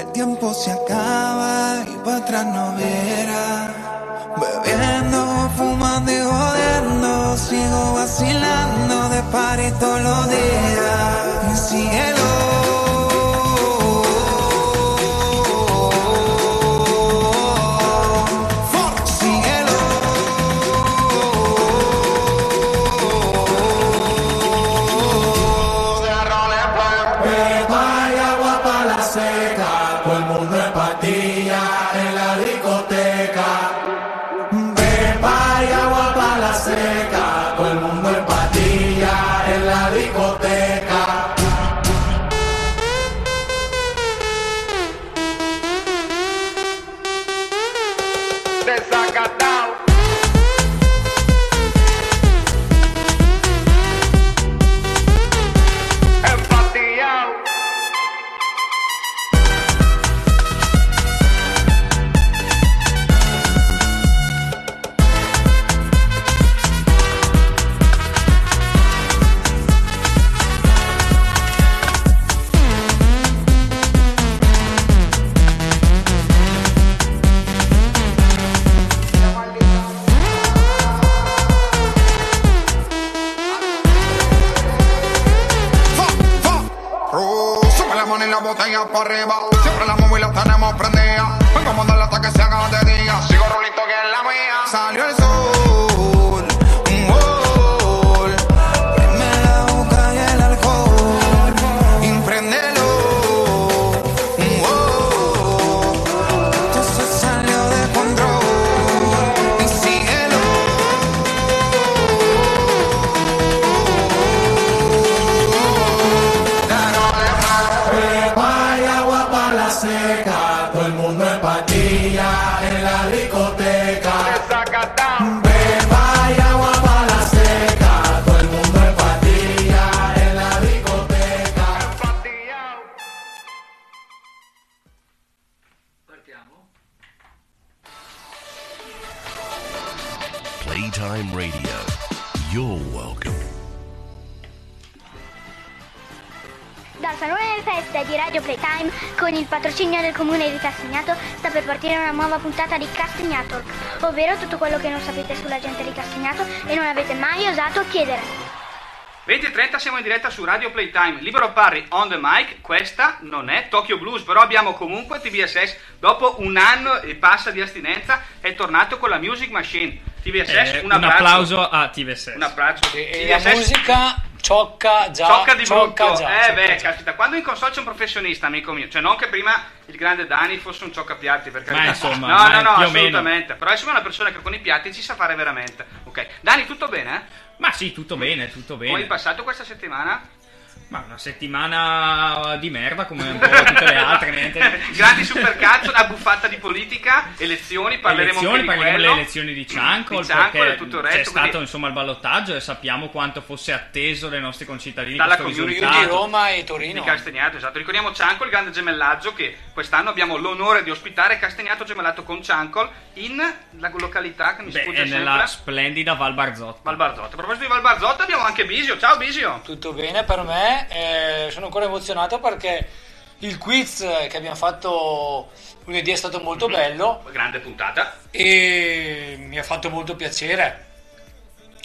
el tiempo se acaba y para atrás no verá. Bebiendo, fumando y jodiendo, sigo vacilando de party todos los días. Playtime Radio. You're welcome. Dal Salone delle Feste di Radio Playtime, con il patrocinio del comune di Castagnato, sta per partire una nuova puntata di Castagnato, ovvero tutto quello che non sapete sulla gente di Castagnato e non avete mai osato chiedere. 20.30 siamo in diretta su Radio Playtime, libero parry on the mic, questa non è Tokyo Blues, però abbiamo comunque TVSS, dopo un anno e passa di astinenza, è tornato con la Music Machine. TVSS, Eh, un un, abbraccio. applauso a TVSS. Un abbraccio. E la TVSS musica ciocca già. Ciocca di ciocca brutto. già, eh ciocca beh, già. caspita, quando in console c'è un professionista, amico mio, cioè non che prima il grande Dani fosse un cioccapiatti, per carità. insomma, no, ma no, no, assolutamente. Però insomma è una persona che con i piatti ci sa fare veramente. Ok. Dani, tutto bene? Ma sì, tutto bene, tutto Come hai bene. passato questa settimana? Ma una settimana di merda come un po' tutte le altre. niente. Grandi supercazzo, una buffata di politica, elezioni, parleremo elezioni, anche di parleremo quello. delle elezioni di Ciancol, Di Ciancol e tutto il c'è resto, stato quindi- insomma il ballottaggio e sappiamo quanto fosse atteso dai nostri concittadini Dalla community risultato. Di Roma e di Torino. Castagnato, esatto. Ricordiamo Ciancol, il grande gemellaggio che quest'anno abbiamo l'onore di ospitare Castagnato gemellato con Ciancol in la località che mi Beh, sfugge è sempre. nella splendida Val Barzotto. Val Barzotto. A proposito di Val Barzotto abbiamo anche Bisio. Ciao Bisio. Tutto bene per me, eh, sono ancora emozionato perché il quiz che abbiamo fatto lunedì è stato molto bello Grande puntata. e mi ha fatto molto piacere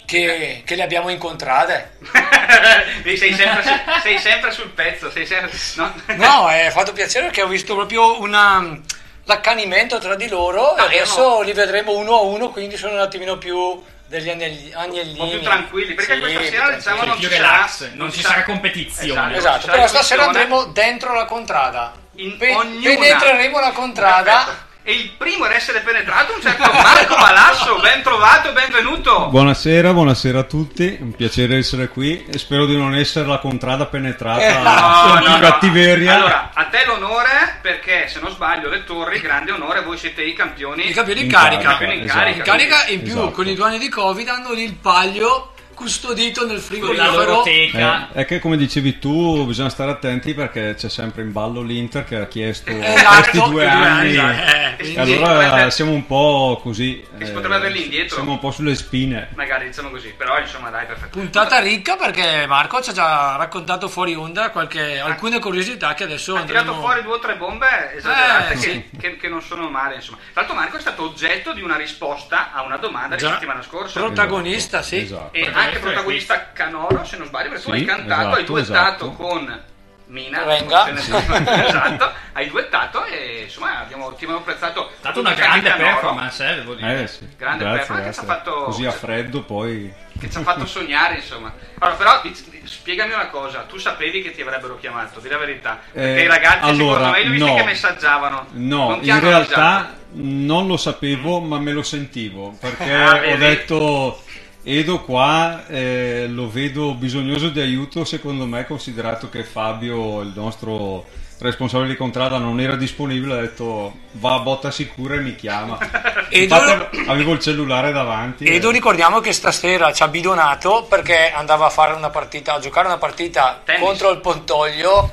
che, che le abbiamo incontrate. sei, sempre sei sempre sul pezzo. Sempre... no? No, è fatto piacere perché ho visto proprio una, l'accanimento tra di loro No, adesso erano- li vedremo uno a uno, quindi sono un attimino più degli agnelli- agnellini. Un po' più tranquilli, perché Sì, questa sera diciamo non più ci relax, sarà, non ci sarà competizione. Esatto, Esatto, sarà però stasera andremo dentro la contrada. In Pe- ognuna. penetreremo la contrada. Perfetto. E il primo ad essere penetrato è un certo Marco Malasso. Ben trovato, benvenuto. Buonasera, buonasera a tutti, un piacere essere qui e spero di non essere la contrada penetrata Eh, No, di no, no. cattiveria. Allora, a te l'onore, perché se non sbaglio, le torri, grande onore, voi siete i campioni. I campioni in In carica. carica, Campioni in esatto. carica. In carica in più Esatto. con i due anni di Covid hanno lì il palio custodito nel la frigorifero. Eh, è che come dicevi tu bisogna stare attenti perché c'è sempre in ballo l'Inter che ha chiesto Esatto, questi due due anni anni, eh, e allora siamo un po' così Che si eh, potrebbe averli indietro. siamo un po' sulle spine Magari diciamo così, però insomma dai, perfetto. Puntata ricca perché Marco ci ha già raccontato fuori onda qualche- alcune curiosità che adesso Ha tirato andremo... fuori due o tre bombe esagerate Eh, che, sì. che- che non sono male, insomma. Tra l'altro Marco è stato oggetto di una risposta a una domanda di Già. settimana scorsa. Protagonista, sì. esatto E anche protagonista canoro, se non sbaglio, perché tu Sì, hai cantato, hai esatto, duettato esatto. con Mina. Ne sono- esatto, hai duettato e insomma abbiamo, ti abbiamo apprezzato. È stata una grande performance, eh, devo dire. eh sì Grande grazie, performance che ci ha grazie. fatto- così a freddo poi Che ci ha fatto sognare, insomma. Allora, però spiegami una cosa, tu sapevi che ti avrebbero chiamato, di la verità. Perché Eh, i ragazzi, allora, secondo me, li ho visti no. che messaggiavano. No, in realtà non lo sapevo, ma me lo sentivo perché Ah, ho detto Edo qua eh, lo vedo bisognoso di aiuto, secondo me, considerato che Fabio, il nostro responsabile di contrada, non era disponibile, ha detto va a botta sicura e mi chiama. Edo- Infatti, avevo il cellulare davanti. Edo e- ricordiamo che stasera ci ha bidonato perché andava a fare una partita, a giocare una partita Tennis. contro il Pontoglio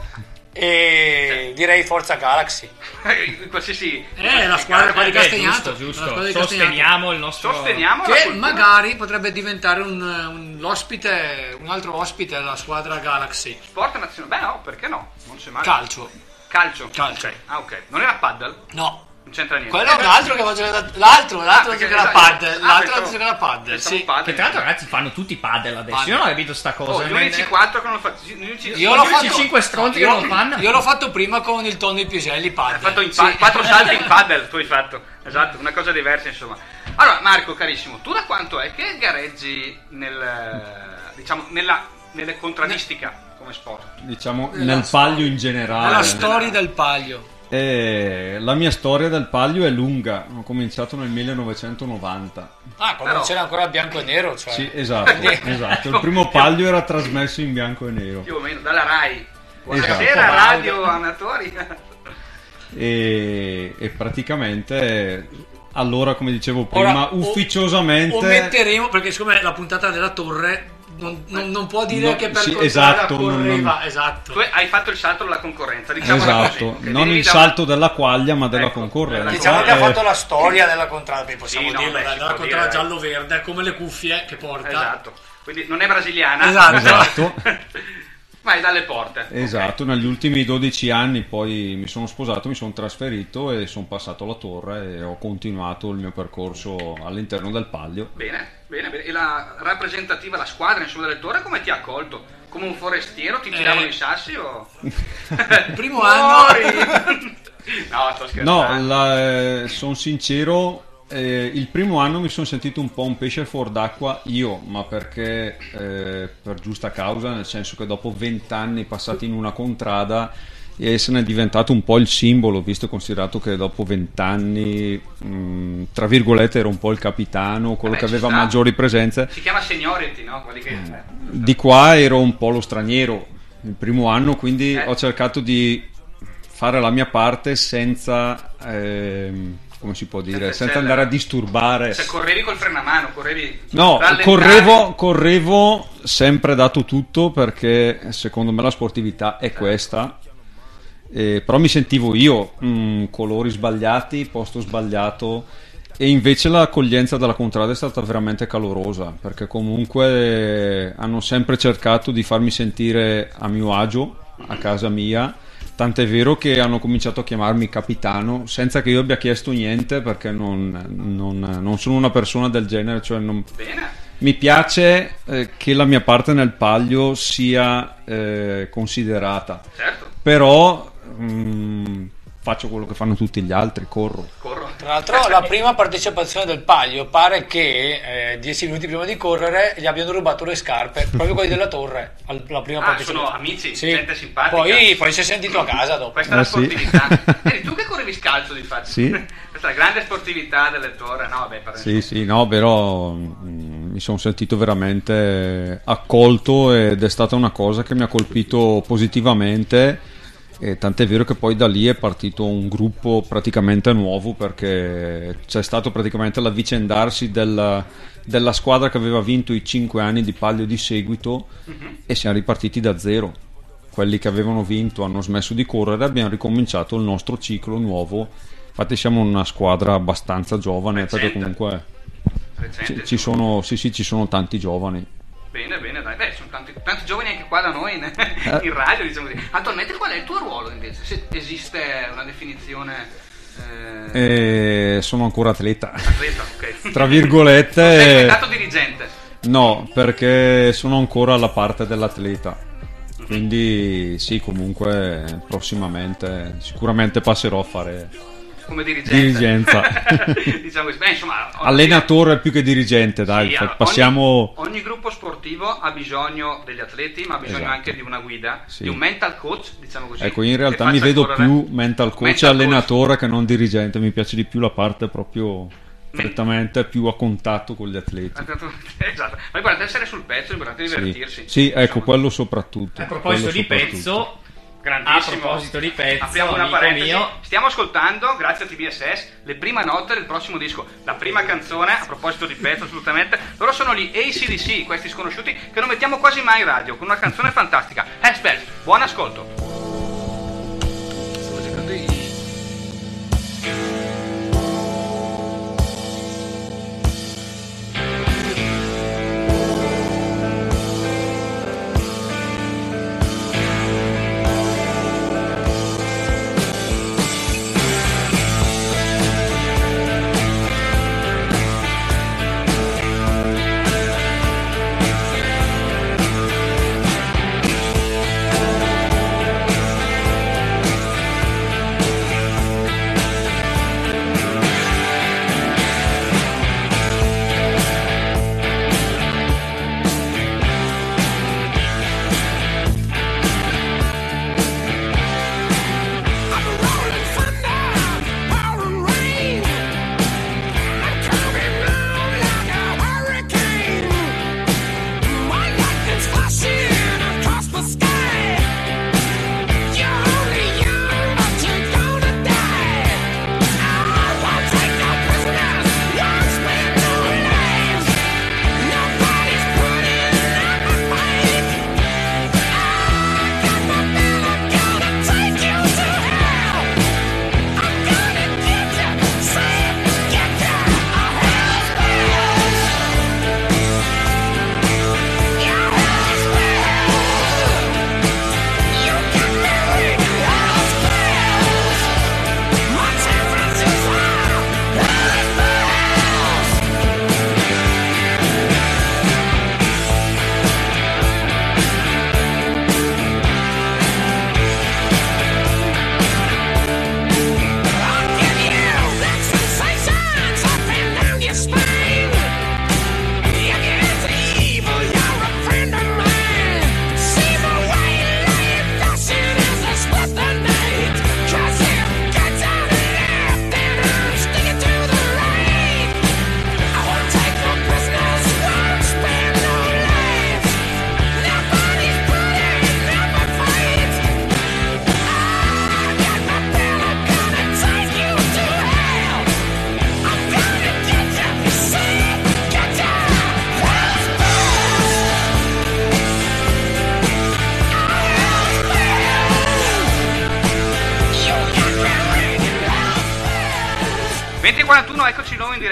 e direi Forza Galaxy. Qualsiasi. Eh, la squadra qua di Eh, Castagnato. giusto, la giusto. squadra di Castagnato. Sosteniamo il nostro... Sosteniamo Che magari potrebbe diventare un, un- l'ospite, un altro ospite della squadra Galaxy. Sport nazionale. Beh, no, perché no? Non c'è male. Calcio. Calcio. Calcio. Ah, ok. Non era paddle? No. Non c'entra niente. Quello è un altro che va a giocare l'altro, l'altro Ah, la paddle, ah, l'altro pensavo- gioca la paddle, pensavo sì. Che tra l'altro ragazzi fanno tutti paddle adesso. Paddle. Io non ho capito sta cosa. Oh, gli unici quattro che non lo fanno. Gli unici- Io l'ho fatto cinque stronzi che io- non lo fanno. Io l'ho fatto prima con il Tony Piselli paddle. Hai fatto in Sì. pa- quattro salti in paddle, tu hai fatto. Esatto, una cosa diversa, insomma. Allora, Marco, carissimo, tu da quanto è che gareggi nel, diciamo, nella, nelle contraddistica come sport? Diciamo Nella nel paglio in generale. Nella storia del paglio. Eh, la mia storia del paglio è lunga, ho cominciato nel 1990. Ah, quando Però- c'era ancora bianco e nero, cioè. Sì, esatto, esatto. Il primo paglio era trasmesso in bianco e nero. Più o meno, dalla RAI. Buonasera, Esatto. radio amatori. E, e praticamente allora, come dicevo prima, Ora, o- ufficiosamente Ometteremo, perché siccome la puntata della torre non, non- non può dire No, che per sì, esatto, correva, non- esatto. tu hai fatto il salto della concorrenza, diciamo Esatto, così. non il salto della quaglia, ma della Ecco, concorrenza. Diciamo che ha Eh, fatto la storia della contrada, poi possiamo Sì, no, dirlo, beh, dai, si della può contrada giallo-verde, come le cuffie che porta. Esatto. Quindi non è brasiliana. Esatto. Esatto. Ma è dalle porte. Esatto, negli ultimi 12 anni poi mi sono sposato, mi sono trasferito e sono passato alla torre e ho continuato il mio percorso all'interno del palio. Bene, bene, bene. E la rappresentativa, la squadra insomma delle torre come ti ha accolto? Come un forestiero ti Eh. tiravano i sassi o... Primo anno. no, sto scherzando. No, sono sincero, eh, il primo anno mi sono sentito un po' un pesce fuor d'acqua io, ma perché eh, per giusta causa, nel senso che dopo vent'anni passati in una contrada e se ne è diventato un po' il simbolo, visto e considerato che dopo vent'anni, mh, tra virgolette, ero un po' il capitano, quello Vabbè, che aveva maggiori presenze. Si chiama seniority, no? Che... Mm. eh. Di qua ero un po' lo straniero il primo anno, quindi Eh. ho cercato di fare la mia parte senza, ehm, come si può dire, Senza andare a disturbare. Se correvi col freno a mano, correvi... No, correvo, correvo sempre dato tutto perché secondo me la sportività è questa. Eh, però mi sentivo io, mm, colori sbagliati, posto sbagliato e invece l'accoglienza della contrada è stata veramente calorosa perché comunque eh, hanno sempre cercato di farmi sentire a mio agio a casa mia. Tant'è vero che hanno cominciato a chiamarmi capitano senza che io abbia chiesto niente perché non, non- non sono una persona del genere, cioè non, mi piace eh, che la mia parte nel palio sia eh, considerata, Certo, però mm, faccio quello che fanno tutti gli altri, corro. corro. Tra l'altro la prima partecipazione del Paglio pare che eh, dieci minuti prima di correre gli abbiano rubato le scarpe, proprio quelli della torre, al- la prima Ah, partecipazione. sono amici, Sì. gente simpatica. Poi, poi si è sentito a casa dopo. Questa è la Eh, sì. sportività. Eri tu che correvi scalzo, di fatto. Sì. Questa è la grande sportività delle torre. No, vabbè, per Sì, sì, no, però mm, mi sono sentito veramente accolto ed è stata una cosa che mi ha colpito positivamente. E tant'è vero che poi da lì è partito un gruppo praticamente nuovo perché c'è stato praticamente l'avvicendarsi del, della squadra che aveva vinto i 5 anni di palio di seguito e siamo ripartiti da zero. Quelli che avevano vinto hanno smesso di correre, abbiamo ricominciato il nostro ciclo nuovo. Infatti siamo una squadra abbastanza giovane perché Recente. comunque Recente, ci, ci sono, sì, sì, ci sono tanti giovani. Bene, bene, dai. Beh, sono tanti, tanti giovani anche qua da noi in, Eh. in radio, diciamo così. Attualmente qual è il tuo ruolo invece? Se esiste una definizione eh, E sono ancora atleta. atleta, ok. Tra virgolette. Non sei diventato dirigente. No, perché sono ancora alla parte dell'atleta. Quindi sì, comunque prossimamente sicuramente passerò a fare Come dirigente. Dirigenza. diciamo così. Beh, insomma, ogni- allenatore più che dirigente, dai, Sì, allora, passiamo Ogni, ogni gruppo sportivo ha bisogno degli atleti, ma ha bisogno Esatto. anche di una guida, Sì. di un mental coach, diciamo così. Ecco, in realtà mi vedo correre. più mental coach Mental allenatore che non dirigente, mi piace di più la parte proprio prettamente più a contatto con gli atleti. esatto. Ma l'importante è essere sul pezzo, l'importante è Sì, divertirsi. Sì, ecco, quello soprattutto. A proposito quello di soprattutto. pezzo, Grandissimo. a proposito di pezzo, Apriamo una parentesi. mio, Stiamo ascoltando, grazie a TBSS, le prime note del prossimo disco. La prima canzone, a proposito di pezzo, assolutamente. Loro sono gli ACDC, questi sconosciuti che non mettiamo quasi mai in radio, con una canzone fantastica. Hespel, buon ascolto.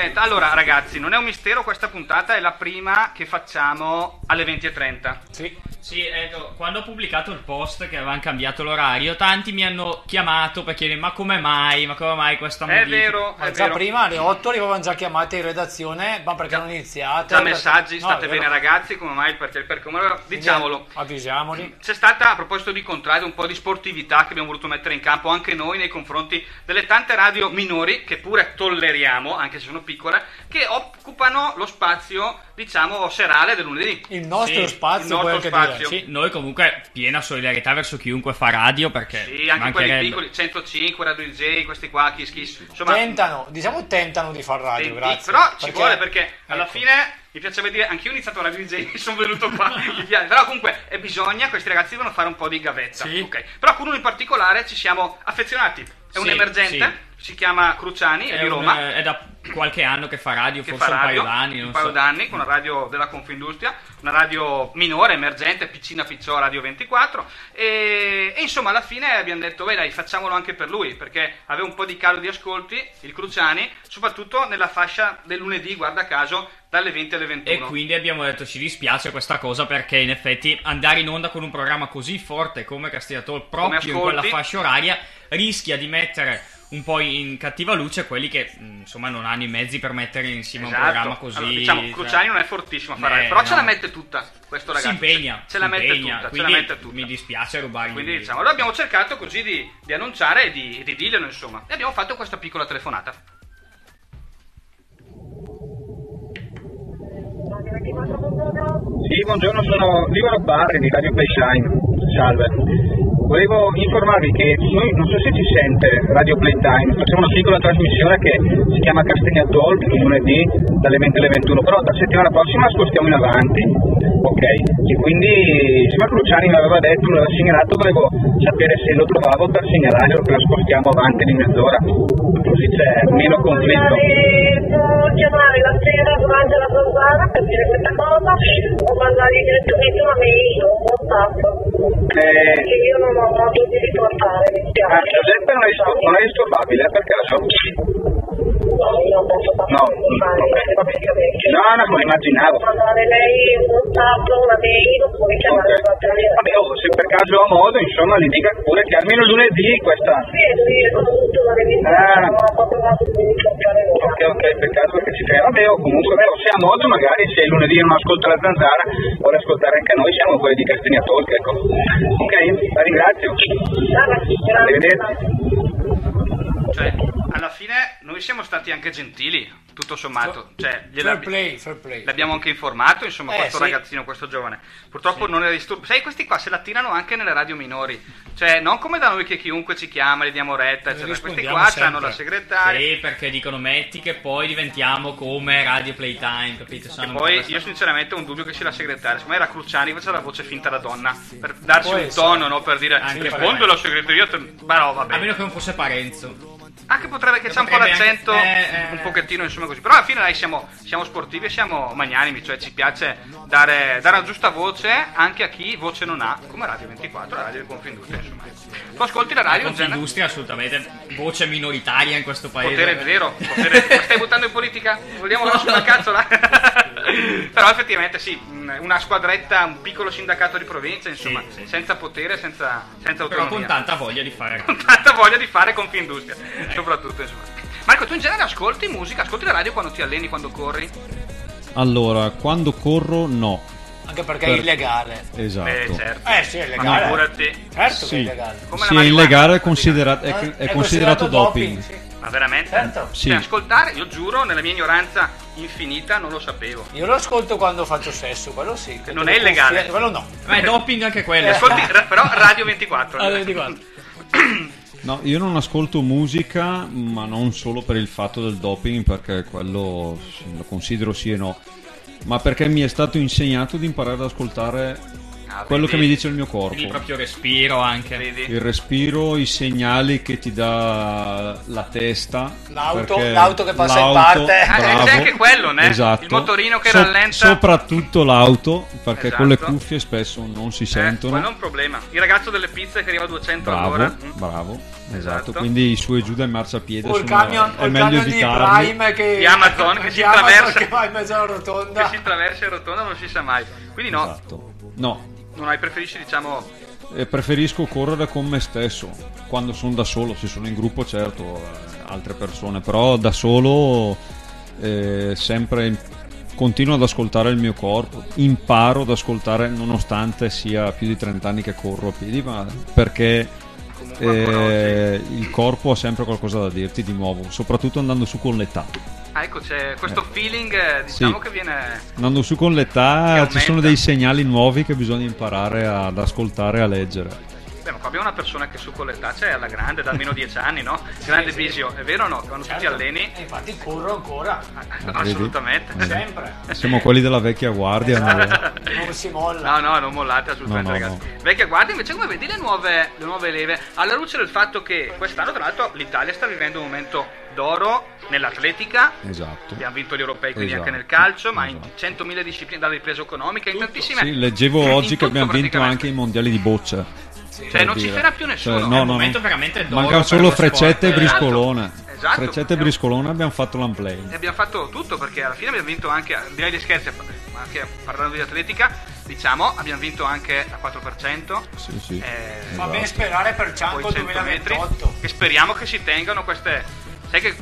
Diretta. Allora, ragazzi, non è un mistero, questa puntata è la prima che facciamo alle 20.30. Sì. Sì, ecco, quando ho pubblicato il post che avevano cambiato l'orario, tanti mi hanno chiamato per chiedere ma come mai, ma come mai questa È modifica? vero, Ma è già vero. prima alle 8 arrivavano già chiamate in redazione, ma perché non iniziate? Già messaggi, No, state è bene ragazzi, come mai, perché, perché come Quindi diciamolo. Avvisiamoli. C'è stata, a proposito di contrario, un po' di sportività che abbiamo voluto mettere in campo anche noi nei confronti delle tante radio minori, che pure tolleriamo, anche se sono piccole, che occupano lo spazio, diciamo, serale del lunedì. Il nostro Sì, spazio, il nostro spazio. dire. Sì, noi comunque piena solidarietà verso chiunque fa radio perché Sì, anche quelli piccoli, 105, Radio DJ, questi qua, Kiss Kiss, insomma... Tentano, diciamo tentano di far radio, Tenti, grazie. Però ci vuole perché alla ecco. fine mi piaceva dire anche io ho iniziato a Radio DJ sono venuto qua mi piace. però comunque eh, bisogna questi ragazzi devono fare un po' di gavetta Sì. ok. però con uno in particolare ci siamo affezionati è un Sì, emergente si chiama Cruciani è, È di un- Roma è da qualche anno che fa radio, che forse fa un radio, paio d'anni. un paio so. d'anni con una radio della Confindustria, una radio minore, emergente, piccina picciò Radio 24 e, e insomma alla fine abbiamo detto beh dai facciamolo anche per lui perché aveva un po' di calo di ascolti, il Cruciani, soprattutto nella fascia del lunedì, guarda caso, dalle 20 alle 21. E quindi abbiamo detto ci dispiace questa cosa perché in effetti andare in onda con un programma così forte come Castigliatore proprio in quella fascia oraria rischia di mettere un po' in cattiva luce quelli che mh, insomma non hanno i mezzi per mettere insieme un programma così. Esatto. Allora, diciamo, cioè- Cruciani non è fortissimo a fare, Eh, però ce no. la mette tutta questo si ragazzo. impegna, ce la si mette impegna, tutta, ce la mette tutta. mi dispiace rubargli. Quindi diciamo, allora abbiamo cercato così di, di annunciare e di, di dirglielo insomma. E abbiamo fatto questa piccola telefonata. Sì, buongiorno, sono Libero Barri di Radio Playshine. Salve. Volevo informarvi che noi, non so se ci sente Radio Playtime, facciamo una piccola trasmissione che si chiama Castegna Talk lunedì dalle 20 alle 21, però la settimana prossima spostiamo in avanti. Ok, e quindi signor Cruciani mi aveva detto, me l'aveva segnalato, volevo sapere se lo trovavo per segnalarglielo che la spostiamo avanti di mezz'ora, così c'è meno conflitto. Chiamare la sera durante la zanzara per dire questa cosa o mandare direttamente una mail o un whatsapp Eh, che io non ho modo di riportare mi spiace Giuseppe non è, non è disturbabile, eh, per caso? no non posso No, fare No, no, me lo immaginavo. mandare lei un whatsapp una mail oppure chiamare Ok. Vabbè, oh, se per caso ho modo, insomma, gli dica pure che almeno lunedì questa... sì lui è dovuto una revisione Ah. non ho proprio modo di riportare Ok, ok, peccato perché ci crede. Vabbè, o comunque, beh, se ha modo, magari se lunedì non ascolta la zanzara, vuole ascoltare anche noi, siamo quelli di Castigna Talk, ecco. Ok, la ringrazio. Arrivederci. Cioè, alla fine noi siamo stati anche gentili, tutto sommato. Cioè, Fair play, fair play. L'abbiamo anche informato, insomma, Eh, questo sì. ragazzino, questo giovane. Purtroppo non era disturbo. Sai, questi qua se la tirano anche nelle radio minori. Cioè, non come da noi che chiunque ci chiama, gli diamo retta, eccetera. Questi qua hanno la segretaria. Sì, perché dicono metti che poi diventiamo come Radio Playtime, capito? Sanno Poi io sinceramente ho un dubbio che sia la segretaria, secondo me era Cruciani faceva la voce finta da donna, per darci Può un tono, no? per dire Anche rispondo alla segreteria, te- ma no vabbè. A meno che non fosse Parenzo. Anche potrebbe che c'è un po' l'accento, anche- eh, un pochettino insomma così, però alla fine dai siamo, siamo sportivi e siamo magnanimi, cioè ci piace dare, dare la giusta voce anche a chi voce non ha, come Radio 24, la radio di Confindustria insomma. Tu ascolti la radio, Genere? Confindustria assolutamente voce minoritaria in questo paese. Potere zero, potere... stai buttando in politica? Vogliamo dare sulla cazzola? Però effettivamente sì, una squadretta, un piccolo sindacato di provincia, insomma, senza potere, senza, senza Però autonomia. con tanta voglia di fare. Con tanta voglia di fare Confindustria, soprattutto insomma. Marco, tu in genere ascolti musica, ascolti la radio quando ti alleni, quando corri? Allora, quando corro, no. Anche perché Per- è illegale. Esatto. Eh, certo. Eh sì, è Ma illegale. figurati. Certo che è Sì, illegale. Come sì, è illegale, è considerato, è, Eh, è è considerato doping. sì. Ma veramente? Certo. Sì. Cioè, ascoltare, io giuro, nella mia ignoranza infinita, non lo sapevo. Io lo ascolto quando faccio sesso, quello sì. che Non è illegale. confia- Quello no. Ma è doping anche quello. Ascolti, però Radio 24. Ah, 24. No, io non ascolto musica, ma non solo per il fatto del doping, perché quello lo considero sì e no, ma perché mi è stato insegnato di imparare ad ascoltare Ah, quello vedi? che mi dice il mio Il corpo. proprio respiro anche. Vedi? Il respiro, i segnali che ti dà la testa. L'auto- l'auto che passa in l'auto, parte. Ah, bravo, c'è anche quello, né? Esatto. Il motorino che So- rallenta. Soprattutto l'auto, perché Esatto. con le cuffie spesso non si Eh, quello è un problema. Il ragazzo delle pizze che arriva a 200 Bravo, all'ora. mm, bravo, esatto. Esatto. Quindi i su e giù del marciapiede O il sono- camion, è il meglio camion di evitarli. Prime che, Di Amazon che si attraversa. che va in mezzo alla rotonda. Che si attraversa e rotonda non si sa mai. Quindi no, Esatto. No, non hai preferisci diciamo eh, preferisco correre con me stesso. Quando sono da solo, se sono in gruppo certo, eh, altre persone, però da solo eh, sempre continuo ad ascoltare il mio corpo, imparo ad ascoltare nonostante sia più di 30 anni che corro a piedi, ma perché eh, il corpo ha sempre qualcosa da dirti di nuovo, soprattutto andando su con l'età. Ah, ecco, c'è questo feeling, eh, diciamo Sì. che viene Andando su con l'età ci sono dei segnali nuovi che bisogna imparare ad ascoltare e a leggere. Beh, ma qua abbiamo una persona che su con l'età c'è alla grande, da almeno 10 anni, no? Grande visio, è vero o no? Quando tu ti Certo. alleni, E infatti corro ancora. assolutamente. Eh. Sempre. Siamo quelli della vecchia guardia. noi. Non si molla. No, no, non mollate assolutamente, No, no, ragazzi. Vecchia guardia, invece, come vedi le nuove, le nuove leve? Alla luce del fatto che quest'anno, tra l'altro, l'Italia sta vivendo un momento d'oro nell'atletica. Esatto. Abbiamo vinto gli europei quindi Esatto, anche nel calcio, ma in 100.000 discipline dalla ripresa economica, in tantissime. Sì, leggevo oggi che abbiamo vinto anche i mondiali di boccia. Cioè, per non ci ferma più nessuno. Cioè, È no, un no, momento no. veramente Mancano solo lo Freccette e sport. Briscolone. Esatto. Freccette e Briscolone abbiamo fatto l'unplay. E abbiamo fatto tutto perché alla fine abbiamo vinto anche, al di là di scherzi, ma anche parlando di atletica, diciamo, abbiamo vinto anche a 4%. Sì, sì. Eh, Fa ben sperare per Cianco poi 100 metri, 2028. e speriamo che si tengano queste sai che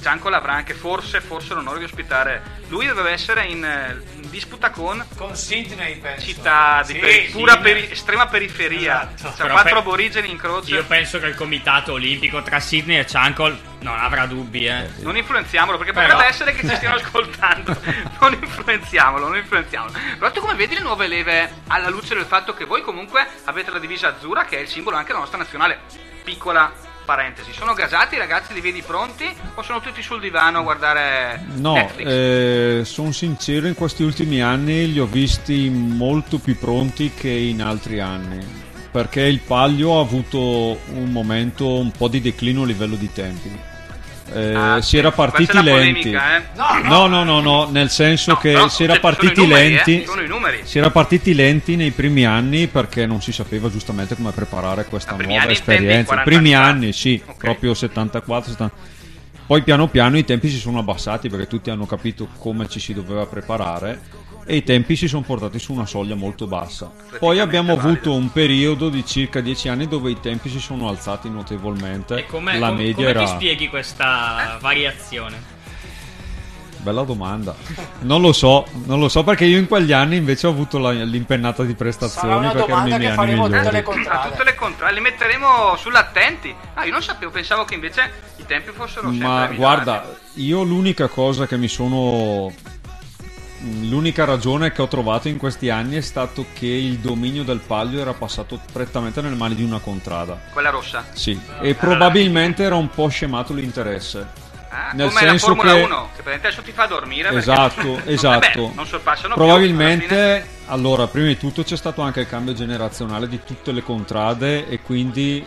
Cianco l'avrà anche forse forse l'onore di ospitare. Lui doveva essere in, eh, in disputa con Con Sydney, penso. città di Sì, peri- pura peri- estrema periferia. Esatto. cioè quattro pe- aborigeni in croce. Io penso che il comitato olimpico tra Sydney e Chankol non avrà dubbi, eh. non influenziamolo perché Però- potrebbe essere che ci stiano ascoltando. Non influenziamolo non influenziamolo. Però tu come vedi le nuove leve alla luce del fatto che voi comunque avete la divisa azzurra che è il simbolo anche della nostra nazionale. Piccola parentesi sono gasati i ragazzi li vedi pronti o sono tutti sul divano a guardare No, Netflix sono sincero, in questi ultimi anni li ho visti molto più pronti che in altri anni. Perché il Palio ha avuto un momento un po' di declino a livello di tempi. Eh, Ah, si era partiti lenti. polemica, eh. No, no, no, no, nel senso No, che però, si era cioè, partiti numeri, eh, lenti. sono i numeri. Si era partiti lenti nei primi anni perché non si sapeva giustamente come preparare questa primi nuova esperienza. I 40 primi anni sì, proprio 74, 70. Poi piano piano i tempi si sono abbassati perché tutti hanno capito come ci si doveva preparare e i tempi si sono portati su una soglia molto bassa. Poi abbiamo avuto un periodo di circa 10 anni dove i tempi si sono alzati notevolmente. E come, La com- media come era ti spieghi questa variazione? Bella domanda. Non lo so, non lo so perché io in quegli anni invece ho avuto la- l'impennata di Sarà prestazioni una perché erano i miei che anni tutte migliori. le contrade. tutte le contrade li metteremo sull'attenti ah io non sapevo pensavo che invece i tempi fossero sempre Ma migliorati. guarda, io l'unica cosa che mi sono. L'unica ragione che ho trovato in questi anni è stato che il dominio del palio era passato prettamente nelle mani di una contrada. quella rossa Sì, e probabilmente era un po' scemato l'interesse. Ah, Nel come la senso Formula che 1 che adesso ti fa dormire perché- Esatto, Vabbè, esatto. non sorpassano più, Probabilmente, allora, prima di tutto c'è stato anche il cambio generazionale di tutte le contrade e quindi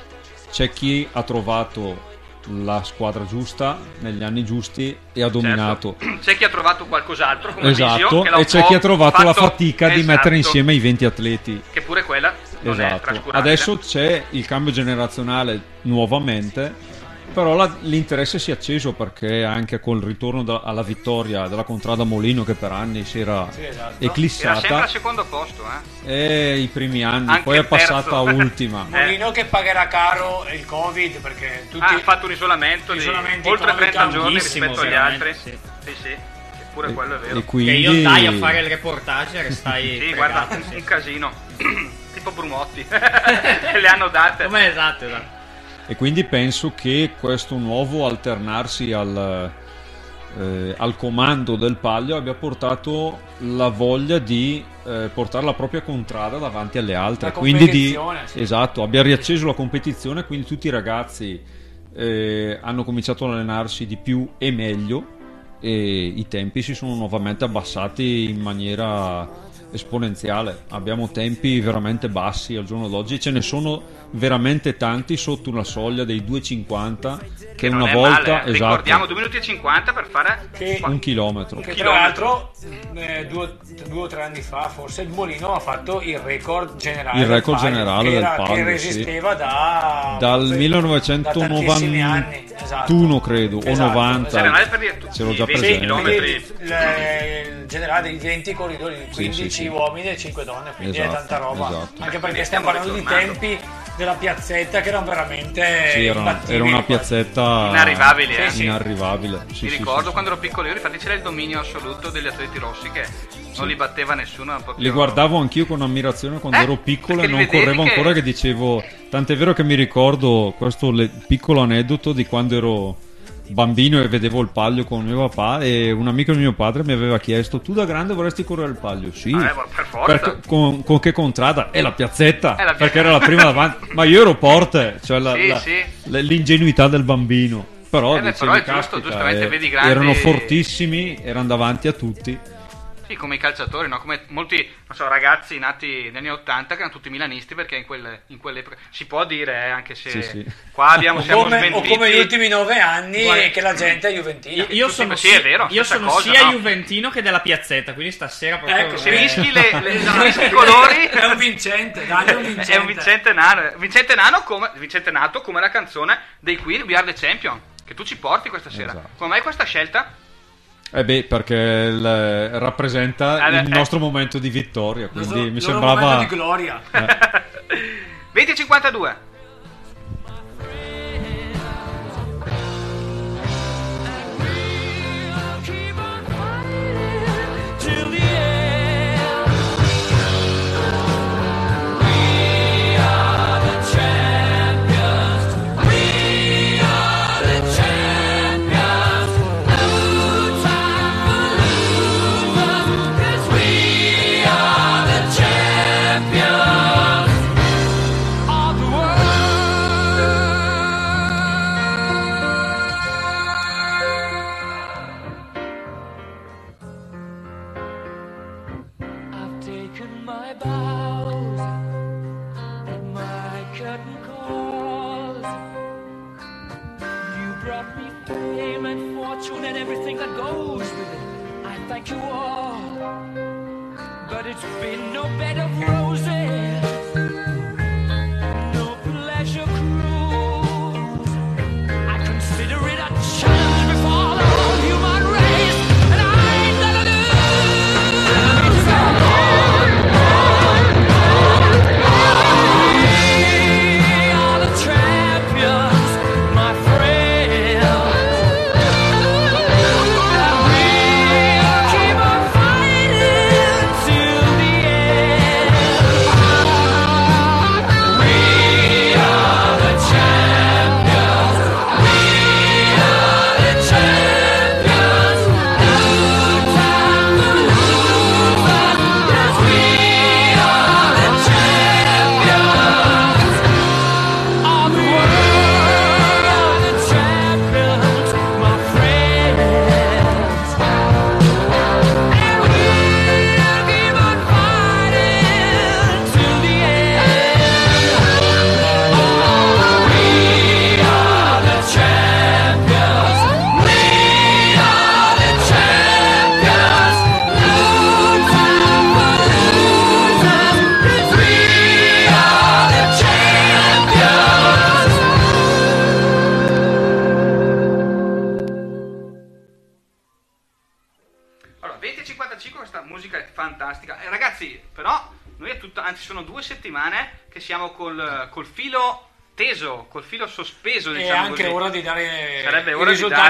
c'è chi ha trovato la squadra giusta negli anni giusti e ha dominato. fine. c'è chi ha trovato qualcos'altro come Esatto, e c'è chi ha trovato la fatto- fatica di Esatto, mettere insieme i 20 atleti. che pure quella non è Esatto. trascurabile Adesso c'è il cambio generazionale nuovamente, però la- l'interesse si è acceso perché anche col ritorno da- alla vittoria della contrada Molino che per anni si era Sì, esatto. era sempre eclissata al secondo posto eh. e i primi anni, Anche poi è terzo. passata a ultima. Molino che pagherà caro il Covid perché tutti Ah, ha fatto un isolamento, di oltre Covid 30 giorni rispetto agli altri sì. sì sì, pure quello è vero E quindi Che io dai a fare il reportage e stai Sì, guarda, sì. un casino. tipo Brumotti. Le hanno date. Come esatto, esatto. E quindi penso che questo nuovo alternarsi al, eh, al comando del Palio abbia portato la voglia di eh, portare la propria contrada davanti alle altre. La Quindi di, sì. esatto, abbia riacceso la competizione, quindi tutti i ragazzi eh, hanno cominciato ad allenarsi di più e meglio e i tempi si sono nuovamente abbassati in maniera esponenziale. Abbiamo tempi veramente bassi al giorno d'oggi, ce ne sono veramente tanti sotto una soglia dei 2,50 che, non una è volta male, eh. esatto, ricordiamo 2 minuti e 50 per fare Che- un chilometro. Che tra l'altro eh, due, due o tre anni fa forse il Molino ha fatto il record generale Il del record Palio, generale che del Palio, che sì. resisteva da Dal da tantissimi anni, 1991 esatto. credo o Esatto, 90 Generale per dire ce l'ho già tutti i 20 presente. chilometri. il, il generale dei 20 corridori, 15 sì, sì. Uomini e 5 donne, quindi è Esatto, tanta roba. esatto. Anche perché stiamo parlando di ritornando. tempi della piazzetta che erano veramente Sì, era, era una piazzetta Inarrivabili, eh. Sì, sì. inarrivabile. Sì, Mi sì, ricordo sì, sì. quando ero piccolo io, infatti c'era il dominio assoluto degli atleti rossi che non li batteva nessuno. proprio- Li guardavo anch'io con ammirazione quando Eh, ero piccolo e non correvo che- ancora che dicevo tant'è vero che mi ricordo questo le- piccolo aneddoto di quando ero bambino e vedevo il palio con mio papà e un amico di mio padre mi aveva chiesto tu da grande vorresti correre il palio? Sì. Eh, per forza. Perché- con, con che contrada? È la piazzetta, la perché era la prima davanti. Ma io ero porte, cioè la- Sì, la- sì. l'ingenuità del bambino. Però, Eh dicevi, però è giusto, caspita, giustamente eh, vedi grandi- erano fortissimi, erano davanti a tutti. Sì, come i calciatori, no? come molti non so, ragazzi nati negli anni 80 che erano tutti milanisti perché in quelle, in quelle si può dire, eh, anche se Sì, sì. qua abbiamo, o, siamo come, o smentiti. come gli ultimi nove anni Guarda- che la gente è juventina. Io Sì, sono, sì, si- è vero, io sono cosa, sia no? Juventino che della piazzetta, quindi stasera proprio... Ecco, Se eh, rischi le, le- Esatto. rischi i colori È un vincente, dai, è un vincente. è un Vincente Nano Vincente Nano come, Vincente Nato come la canzone dei Queen We Are The Champion che tu ci porti questa sera Esatto. come mai questa scelta? Eh beh, perché il, eh, rappresenta allora, il eh. nostro eh, momento di vittoria, quindi so, mi sembrava... momento di gloria. Eh. 20.52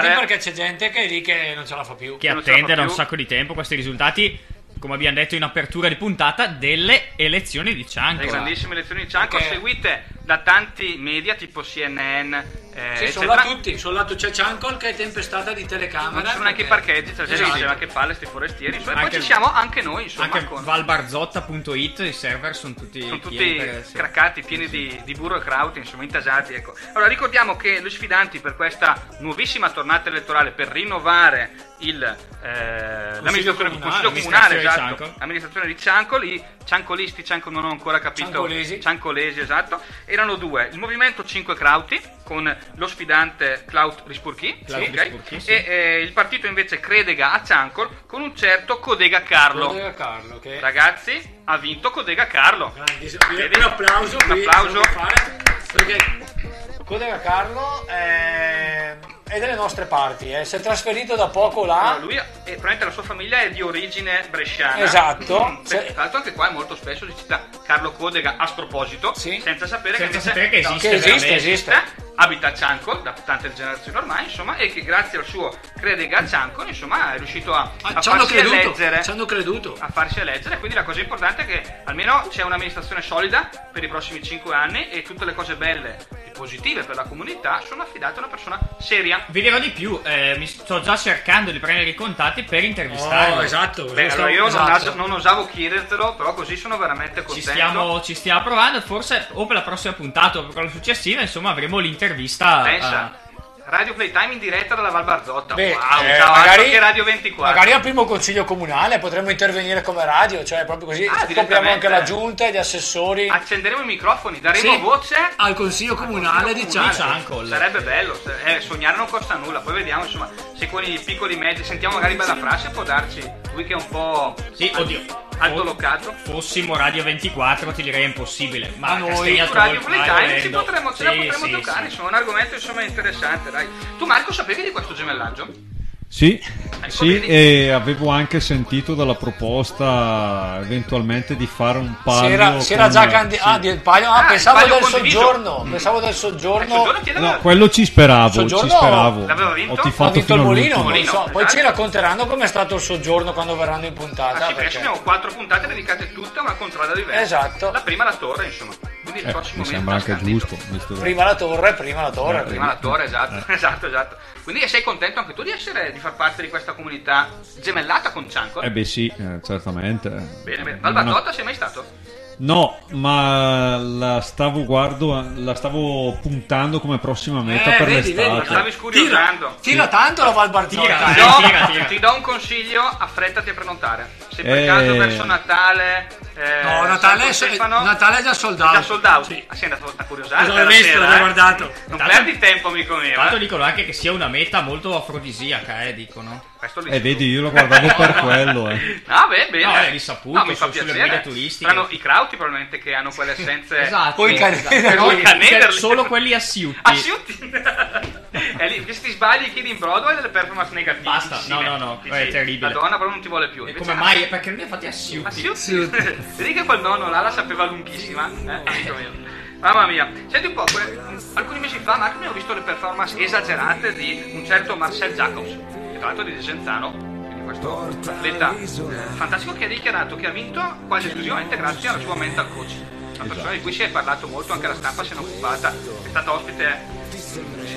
risultati perché c'è gente che è lì che non ce la fa più. che fa attende da un sacco di tempo questi risultati, come abbiamo detto in apertura di puntata, delle elezioni di le Cianco. grandissime lezioni di Cianco Perché- seguite da tanti media tipo CNN eh, Sì, sono là tutti, sono là c'è Ciancol che è tempestata di telecamera. ci sono neanche i parcheggi cioè, Esatto. diceva che palle sti forestieri insomma, e poi Anche- ci siamo anche noi insomma Anche con- valbarzotto.it, i server sono tutti, sono tutti per- sì. craccati, pieni di, di burro e krauti, insomma, intasati. Ecco. Allora, ricordiamo che gli sfidanti per questa nuovissima tornata elettorale per rinnovare il, eh, l'amministrazione comunale, consiglio comunale, di esatto, Cianco. amministrazione di Ciancol, i ciancolisti, Cianco non ho ancora capito, Ciancolesi. ciancolesi, esatto, erano due, il movimento 5 Crauti con lo sfidante Claut Rispurchi, Claut ok? Rispurchi, sì. e eh, il partito invece Credega a Ciancol con un certo Codega Carlo. Codega Carlo che Ragazzi, ha vinto Codega Carlo. Grandissimo. Un applauso Un applauso. perché Codega Carlo è, è delle nostre parti, eh. si è trasferito da poco là. No, lui è, probabilmente la sua famiglia è di origine bresciana. Esatto. Mm, Se- Tra l'altro anche qua è molto spesso si cita Carlo Codega a sproposito, senza sapere Senza che, sapere che esiste Che esiste, veramente. esiste. Abita a Cianco da tante generazioni ormai, insomma, e che grazie al suo Credega a Cianco, insomma, è riuscito a, Ah, a ci hanno farsi creduto, eleggere. ci hanno creduto. A farsi eleggere, quindi la cosa importante è che almeno c'è un'amministrazione solida per i prossimi 5 anni e tutte le cose belle e positive per la comunità sono affidate a una persona seria. Vi dirò di più, eh, mi sto già cercando di prendere i contatti per intervistarlo. Oh, esatto. Beh, Questo- allora io non, esatto. non osavo chiedertelo, però così sono veramente Ci contento. stiamo, ci stiamo provando, forse o per la prossima puntata o per quella successiva, insomma, avremo l'intervista. Pensa. a- Radio Playtime in diretta dalla Val Barzotta. Beh, wow, eh, ciao, magari- Radio 24. Magari al primo consiglio comunale potremmo intervenire come radio, cioè proprio così Ah, direttamente. anche la giunta, gli assessori. Accenderemo i microfoni, daremo Sì, voce al consiglio comunale di Ciancol. Sarebbe bello, eh, sognare non costa nulla, poi vediamo insomma se con i piccoli mezzi sentiamo magari bella frase può darci, lui che è un po' Sì, oddio. alto locato. Fossimo Radio 24 ti direi impossibile. Ma Ma noi su Radio Playtime ci potremmo, ce la Sì, potremmo sì, giocare, sì. insomma, un argomento insomma interessante, dai. Tu Marco sapevi di questo gemellaggio? Sì, Ecco, sì, e avevo anche sentito della proposta eventualmente di fare un Si palio. era, si era con- già candidato. Ah, del palio- ah, Ah, il pensavo palio del soggiorno. Pensavo del soggiorno. No, quello ci speravo, Soggiorno ci speravo. l'aveva vinto? Ho Ha tifato vinto il Molino, non so. Molino, Poi ci esatto. racconteranno com'è stato il soggiorno quando verranno in puntata. Ah sì, perché perché- abbiamo quattro puntate dedicate tutte a una contrada diversa. Esatto. La prima la torre, insomma. Quindi il Eh, prossimo mi mese sembra anche giusto. visto Prima la torre, prima la torre. Eh, Prima la torre, esatto, Eh. esatto, esatto. Quindi sei contento anche tu di essere, di far parte di questa comunità gemellata con Cianco? Eh beh sì, eh, certamente. Bene, bene. Una- Valbazzota sei mai stato? No, ma la stavo guardo, la stavo puntando come prossima meta Eh, per vedi, l'estate. vedi, Stavi scuriosando. Tira tanto la. Tira, eh. Ti do, tira, tira. ti do un consiglio, affrettati a prenotare. Se per Eh. caso verso Natale. eh, No, Natale è, Santo Stefano, Natale è già sold è out. già sold out. Sì. Ah, sei andato a curiosare. L'ho visto, sera, l'ho eh? guardato. Non Tanto- perdi tempo, amico mio. Tra l'altro eh. dicono anche che sia una meta molto afrodisiaca, eh, dicono. Questo Eh, dici vedi, io lo guardavo per quello. Eh. No, beh, bene. No, è risaputo, mi fa piacere. Saranno i crauti probabilmente che hanno quelle essenze. Esatto. Poi esatto. Canederli. Però Poi Canederli. solo quelli asciutti. Asciutti. è lì che se ti sbagli chiedi in Broadway delle performance negative. Basta, no, no, no, è terribile. La donna però non ti vuole più. E come mai? Perché non li ha fatti asciutti? Asciutti. Vedi che quel nonno là la sapeva lunghissima. Eh, amico mio. Mamma mia, senti un po', que- alcuni mesi fa Marco abbiamo visto le performance esagerate di un certo Marcel Jacobs, tra l'altro di Desenzano, quindi questo atleta fantastico che ha dichiarato che ha vinto quasi esclusivamente grazie alla sua mental coach. Una persona di cui si è parlato molto, anche la stampa se ne è occupata, è stata ospite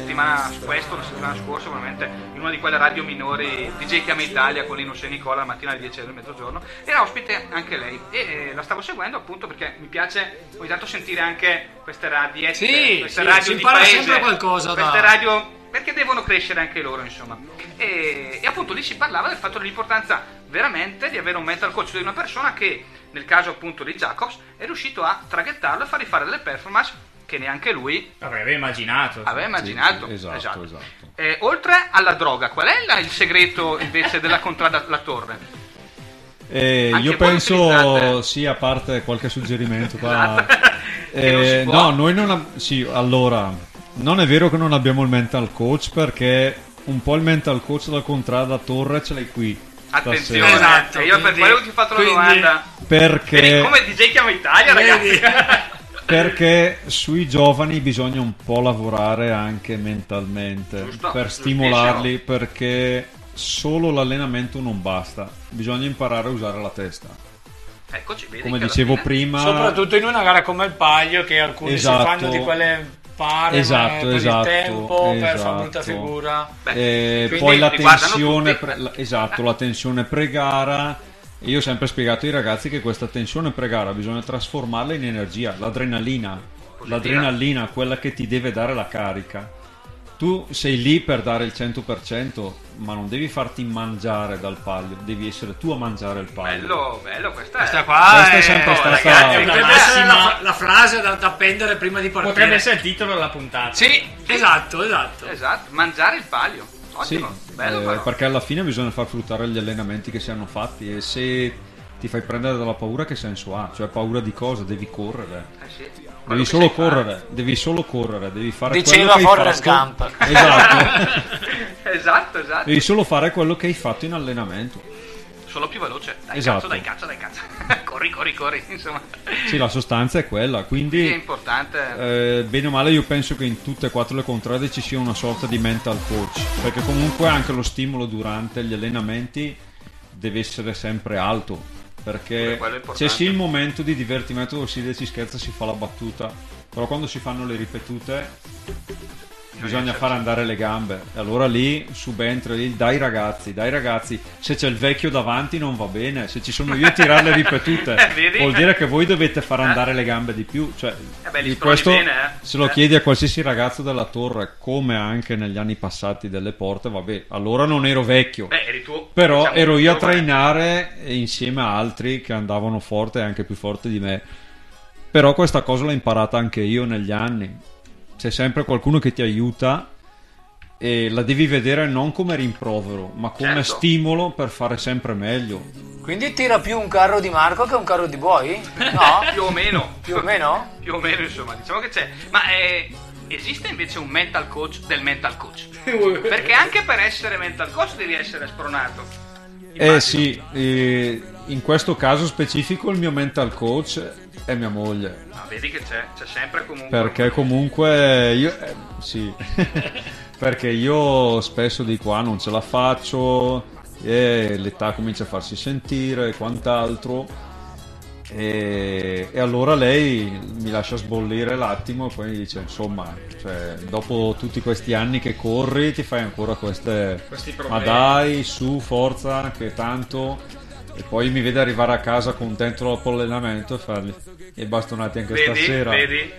settimana questa, la settimana scorsa, probabilmente in una di quelle radio minori DJ Chiama Italia con Linus e Nicola la mattina alle 10 del mezzogiorno. Era ospite anche lei. E eh, la stavo seguendo appunto perché mi piace ogni tanto sentire anche queste radiette, Sì, queste sì, radio si impara paese, sempre qualcosa da- queste radio perché devono crescere anche loro insomma. E, e appunto lì si parlava del fatto dell'importanza veramente di avere un mental coach di una persona che nel caso appunto di Jacobs è riuscito a traghettarlo e fargli fare delle performance che neanche lui Avrebbe immaginato. aveva immaginato sì, esatto, esatto. esatto. Eh, oltre alla droga qual è la- il segreto invece della contrada la torre Eh, io penso, utilizzate? sì, a parte qualche suggerimento qua. Esatto. Eh, no, noi non ab- sì, allora, non è vero che non abbiamo il mental coach perché un po' il mental coach della contrada torre ce l'hai qui. attenzione stasera. Esatto, eh, io per quindi- quello ti ho fatto la domanda Perché... Vedi come DJ chiama Italia ragazzi Perché sui giovani bisogna un po' lavorare anche mentalmente Giusto, per stimolarli perché solo l'allenamento non basta, bisogna imparare a usare la testa. eccoci vedi Come dicevo prima, Soprattutto in una gara come il Paglio, che alcuni Esatto. si fanno di quelle pare Esatto, per esatto, il tempo, per fare esatto. brutta figura. Beh, Eh, quindi poi la tensione, pre- la- esatto, la tensione pre-gara. E Io ho sempre spiegato ai ragazzi che questa tensione pre-gara bisogna trasformarla in energia, l'adrenalina. L'adrenalina, quella che ti deve dare la carica. Tu sei lì per dare il 100%, ma non devi farti mangiare dal palio, devi essere tu a mangiare il palio. bello bello questa, Questa è qua Questa è è, sempre Oh, stata- ragazzi, la massima- la frase da, da appendere prima di partire. Potrebbe essere il titolo della puntata. Sì, esatto, esatto. esatto mangiare il palio Sì, bello eh, perché alla fine bisogna far fruttare gli allenamenti che si hanno fatti e se ti fai prendere dalla paura che senso ha? Cioè paura di cosa? Devi correre. Eh sì, Devi solo correre, devi solo correre, devi fare Diceva quello che hai Forrest fatto. Gump. Esatto. esatto esatto devi solo fare quello che hai fatto in allenamento. solo più veloce dai Esatto. cazzo dai cazzo dai cazzo corri corri corri insomma. Sì, la sostanza è quella, Sì, è quindi importante. eh, bene o male io penso che in tutte e quattro le contrade ci sia una sorta di mental coach, perché comunque anche lo stimolo durante gli allenamenti deve essere sempre alto, perché c'è sì il momento di divertimento dove si scherza, si fa la battuta, però quando si fanno le ripetute bisogna fare andare le gambe. E allora lì subentra il dai ragazzi, dai ragazzi, se c'è il vecchio davanti non va bene, se ci sono io a tirare le ripetute, Eh, vuol dire che voi dovete far andare le gambe di più. Cioè, Eh beh, questo bene, eh. se lo Eh. chiedi a qualsiasi ragazzo della torre, come anche negli anni passati delle porte, vabbè, allora non ero vecchio. Beh, eri tu. Però diciamo, ero io a trainare insieme a altri che andavano forte e anche più forti di me. Però questa cosa l'ho imparata anche io negli anni. C'è sempre qualcuno che ti aiuta e la devi vedere non come rimprovero, ma come Certo. stimolo per fare sempre meglio. Quindi tira più un carro di Marco che un carro di Buoi? No? più o meno. Più o meno? Più o meno, insomma, diciamo che c'è. Ma eh, esiste invece un mental coach del mental coach? Perché anche per essere mental coach devi essere spronato. Eh sì, eh, in questo caso specifico il mio mental coach è mia moglie. Ma vedi che c'è, c'è sempre comunque. Perché comunque io eh, sì. perché io spesso dico ah non ce la faccio e l'età comincia a farsi sentire e quant'altro e, e allora lei mi lascia sbollire l'attimo e poi mi dice insomma cioè, dopo tutti questi anni che corri ti fai ancora queste ma problemi." dai su forza che tanto e poi mi vede arrivare a casa contento dopo l'allenamento e fargli e bastonati anche Vedi, stasera vedi?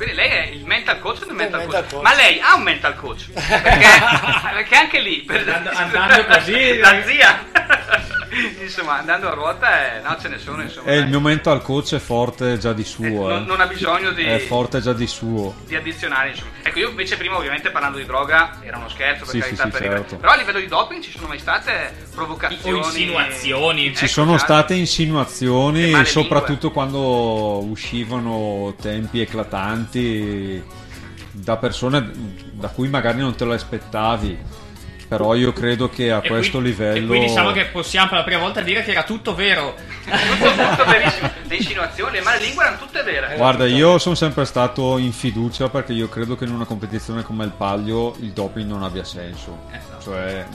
Quindi lei è il mental coach del mental, mental coach. coach. Ma lei ha un mental coach? Perché, perché anche lì, per- Andando- andando così- la zia. insomma, andando a ruota, eh, no, ce ne sono. Insomma, E il mio mental coach è forte già di suo. Eh, non- eh. non ha bisogno di- È forte già di suo. di addizionare insomma. ecco io invece prima ovviamente parlando di droga era uno scherzo per Sì, carità sì, sì, per certo. però a livello di doping ci sono mai state provocazioni O insinuazioni. Ci Ecco, sono esatto. state insinuazioni, soprattutto quando uscivano tempi eclatanti da persone da cui magari non te lo aspettavi. Però io credo che a E questo quindi- livello. E quindi diciamo che possiamo per la prima volta dire che era tutto vero. tutto, tutto verissimo le insinuazioni le lingue erano tutte vere Guarda, io sono sempre stato in fiducia perché io credo che in una competizione come il Palio il doping non abbia senso. Cioè,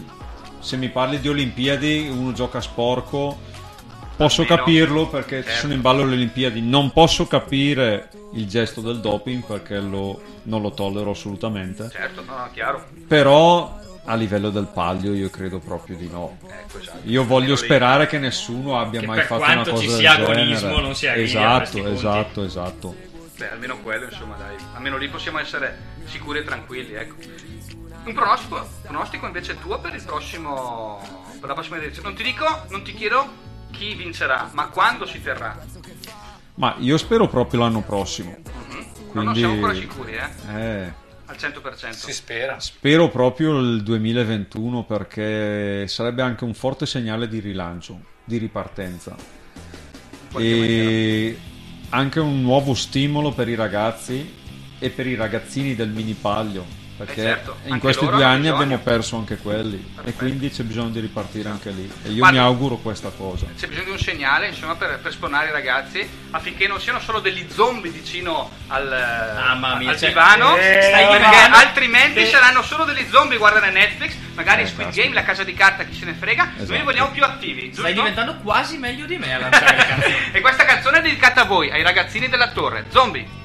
se mi parli di Olimpiadi, uno gioca sporco, posso Almeno. capirlo perché ci Certo. sono in ballo le Olimpiadi. Non posso capire il gesto del doping perché lo- non lo tollero assolutamente. certo no, no chiaro Però a livello del Palio io credo proprio di no. ecco esatto Io voglio sperare che nessuno abbia Che mai fatto una cosa ci del sia genere. agonismo non si arrivi a Esatto, questi punti. esatto, esatto. Beh, almeno quello insomma dai almeno lì possiamo essere sicuri e tranquilli ecco un pronostico, pronostico invece tuo per il prossimo per la prossima edizione non ti dico non ti chiedo chi vincerà ma quando si terrà Ma io spero proprio l'anno prossimo. no, non Quindi, siamo ancora sicuri eh eh, al 100% Si spera. spero proprio il 2021 perché sarebbe anche un forte segnale di rilancio, di ripartenza. E anche un nuovo stimolo per i ragazzi e per i ragazzini del mini palio. Perché Eh, certo, in questi due anni bisogno. abbiamo perso anche quelli e Perfetto. quindi c'è bisogno di ripartire anche lì. E io Guarda- mi auguro questa cosa. c'è bisogno di un segnale insomma, per, per spronare i ragazzi affinché non siano solo degli zombie vicino al, Mamma mia, al cioè- divano Eh, perché altrimenti Eh. saranno solo degli zombie guardare Netflix magari Eh, Squid. Game la casa di carta chi se ne frega noi Esatto. li vogliamo più attivi giusto? Stai diventando quasi meglio di me a lanciare e questa canzone è dedicata a voi ai ragazzini della torre zombie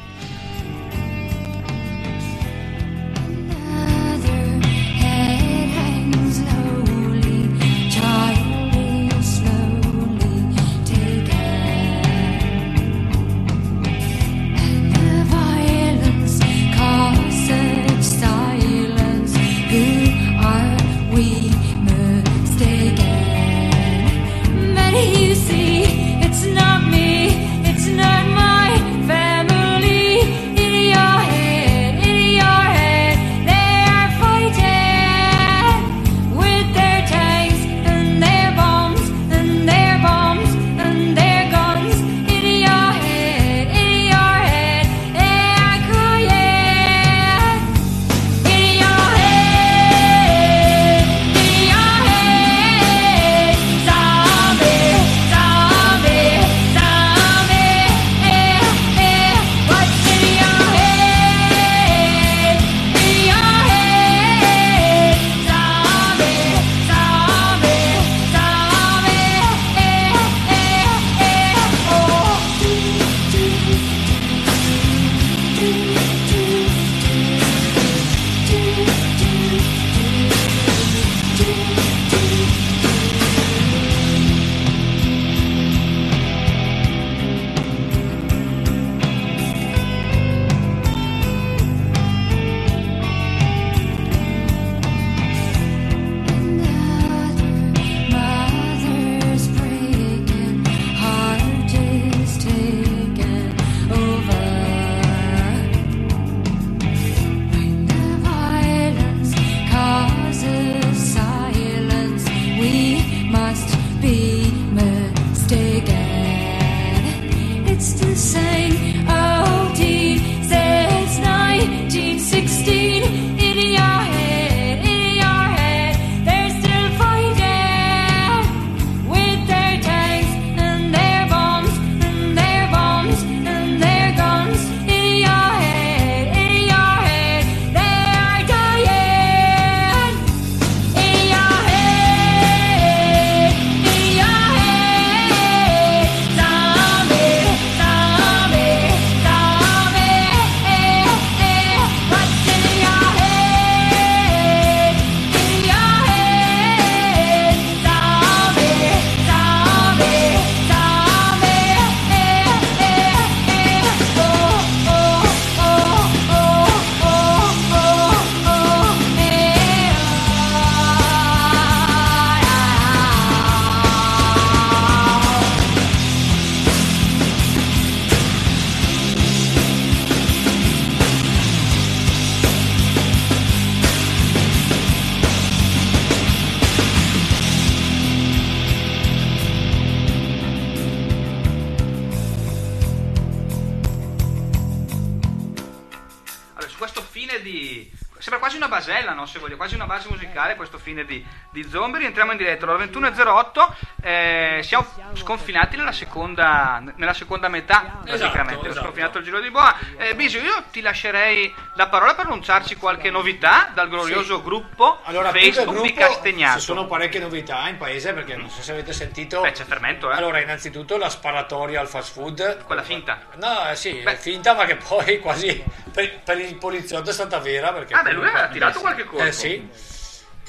musicale questo fine di, di zombie. Rientriamo in diretta alle 21.08. eh, siamo sconfinati nella seconda, nella seconda metà, praticamente. Ho esatto. sconfinato il giro di boa. Eh, Bisio, io ti lascerei la parola per annunciarci qualche novità dal glorioso gruppo Allora, Facebook di gruppo, Castagnato. Ci sono parecchie novità in paese perché non so se avete sentito. Beh, c'è fermento, eh. Allora, innanzitutto la sparatoria al fast food. Quella finta. No, eh, sì, è finta, ma che poi quasi per, per il poliziotto è stata vera. Perché Ah, beh, lui ha tirato qualche colpo. Eh sì.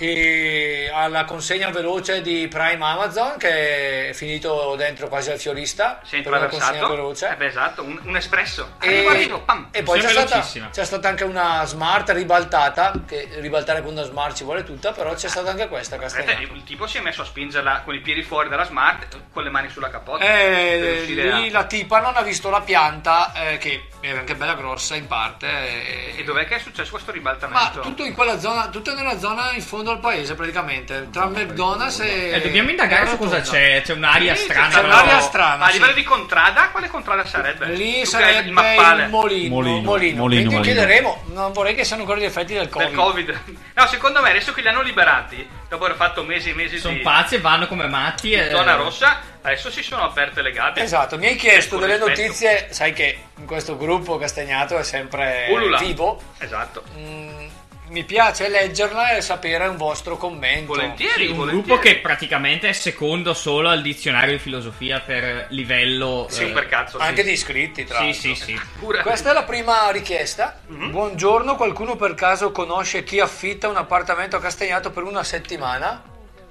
E alla consegna veloce di Prime Amazon che è finito dentro quasi al fiorista Sei per la consegna veloce. Eh beh, esatto, un, un espresso. E, Arrivo, arrivo, pam. e poi c'è stata, c'è stata anche una smart ribaltata, che ribaltare con una smart ci vuole tutta, però c'è stata anche questa Aspetta, Castagna. il tipo si è messo a spingerla con i piedi fuori dalla smart, con le mani sulla capotta. per Eh, a- lì la tipa non ha visto la pianta, eh, che è anche bella grossa in parte. eh, E dov'è che è successo questo ribaltamento? ma tutto in quella zona, tutto nella zona in fondo al paese praticamente, tra McDonald's e... Eh, dobbiamo indagare su cosa c'è. C'è un'aria Sì, strana. c'è però- un'aria strana, a sì. livello di contrada, quale contrada sarebbe? Lì Tu sarebbe il mappale il molino, Molino, molino. molino, Quindi molino. chiederemo, non vorrei che siano ancora gli effetti del Covid. del Covid. No, secondo me adesso che li hanno liberati, dopo aver fatto mesi e mesi Sono di pazzi e vanno come matti. E... zona rossa, adesso si sono aperte le gabbie. Esatto, mi hai chiesto delle rispetto. notizie, sai che in questo gruppo Castagnato è sempre Ulula. vivo. Esatto. Mm, mi piace leggerla e sapere un vostro commento. Volentieri, Sì, un volentieri. gruppo che praticamente è secondo solo al dizionario di filosofia per livello. Sì, eh, un per cazzo. sì. Anche di iscritti, tra Sì, l'altro. sì, sì. Pure. Questa è la prima richiesta. Mhm. Buongiorno, qualcuno per caso conosce chi affitta un appartamento a Castagnato per una settimana?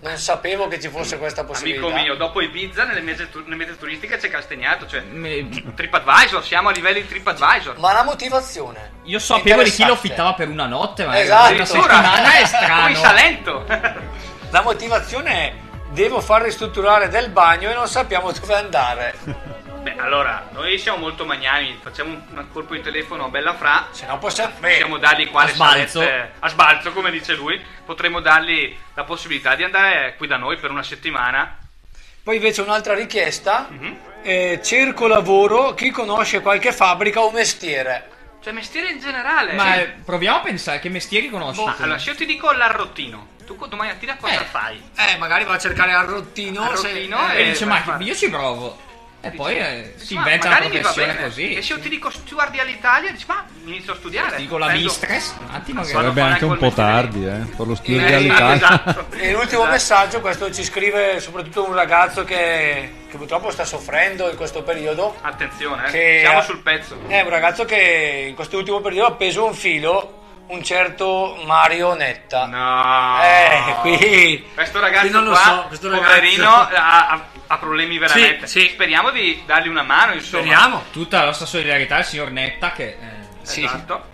Non sapevo che ci fosse questa possibilità. Amico mio, dopo Ibiza nelle mese, tu- nelle mese turistiche c'è Castagnato, cioè TripAdvisor, siamo a livelli di TripAdvisor. Ma la motivazione? Io sapevo di chi lo affittava per una notte, ma Esatto. una settimana è in strano. Salento. La motivazione è devo far ristrutturare del bagno e non sappiamo dove andare. Beh, allora, noi siamo molto magnani, facciamo un, colpo di telefono a Bella Fra, Se no possiamo... possiamo dargli quale A sbalzo. salette- a sbalzo, come dice lui, potremmo dargli la possibilità di andare qui da noi per una settimana. Poi invece un'altra richiesta, Mhm. eh, cerco lavoro, chi conosce qualche fabbrica o mestiere? Cioè, mestiere in generale. Ma Sì. eh, proviamo a pensare che mestieri conosci. Ma, allora, se io ti dico l'arrottino, tu domani mattina cosa Eh. fai? Eh, magari va a cercare Arrottino. Arrottino se- E eh, dice, ma io ci provo. E poi eh, si Ma inventa una professione così. E se io ti dico steward all'Italia, dici, ma inizio a studiare. Dico la Prendo- mistress, un attimo che... Sarebbe anche un po' tardi, eh, per lo studio Eh, all'Italia. esatto. E l'ultimo Esatto. messaggio, questo ci scrive soprattutto un ragazzo che, che purtroppo sta soffrendo in questo periodo. Attenzione, eh, siamo ha- sul pezzo. È un ragazzo che in questo ultimo periodo ha appeso un filo, un certo Mario Netta. No. Eh, qui... Questo ragazzo qui non lo qua, so, questo ragazzo- poverino, ha, ha- ha problemi veramente. Sì, sì. Speriamo di dargli una mano, insomma. Speriamo. Tutta la nostra solidarietà al signor Netta che... eh, Sì. Esatto.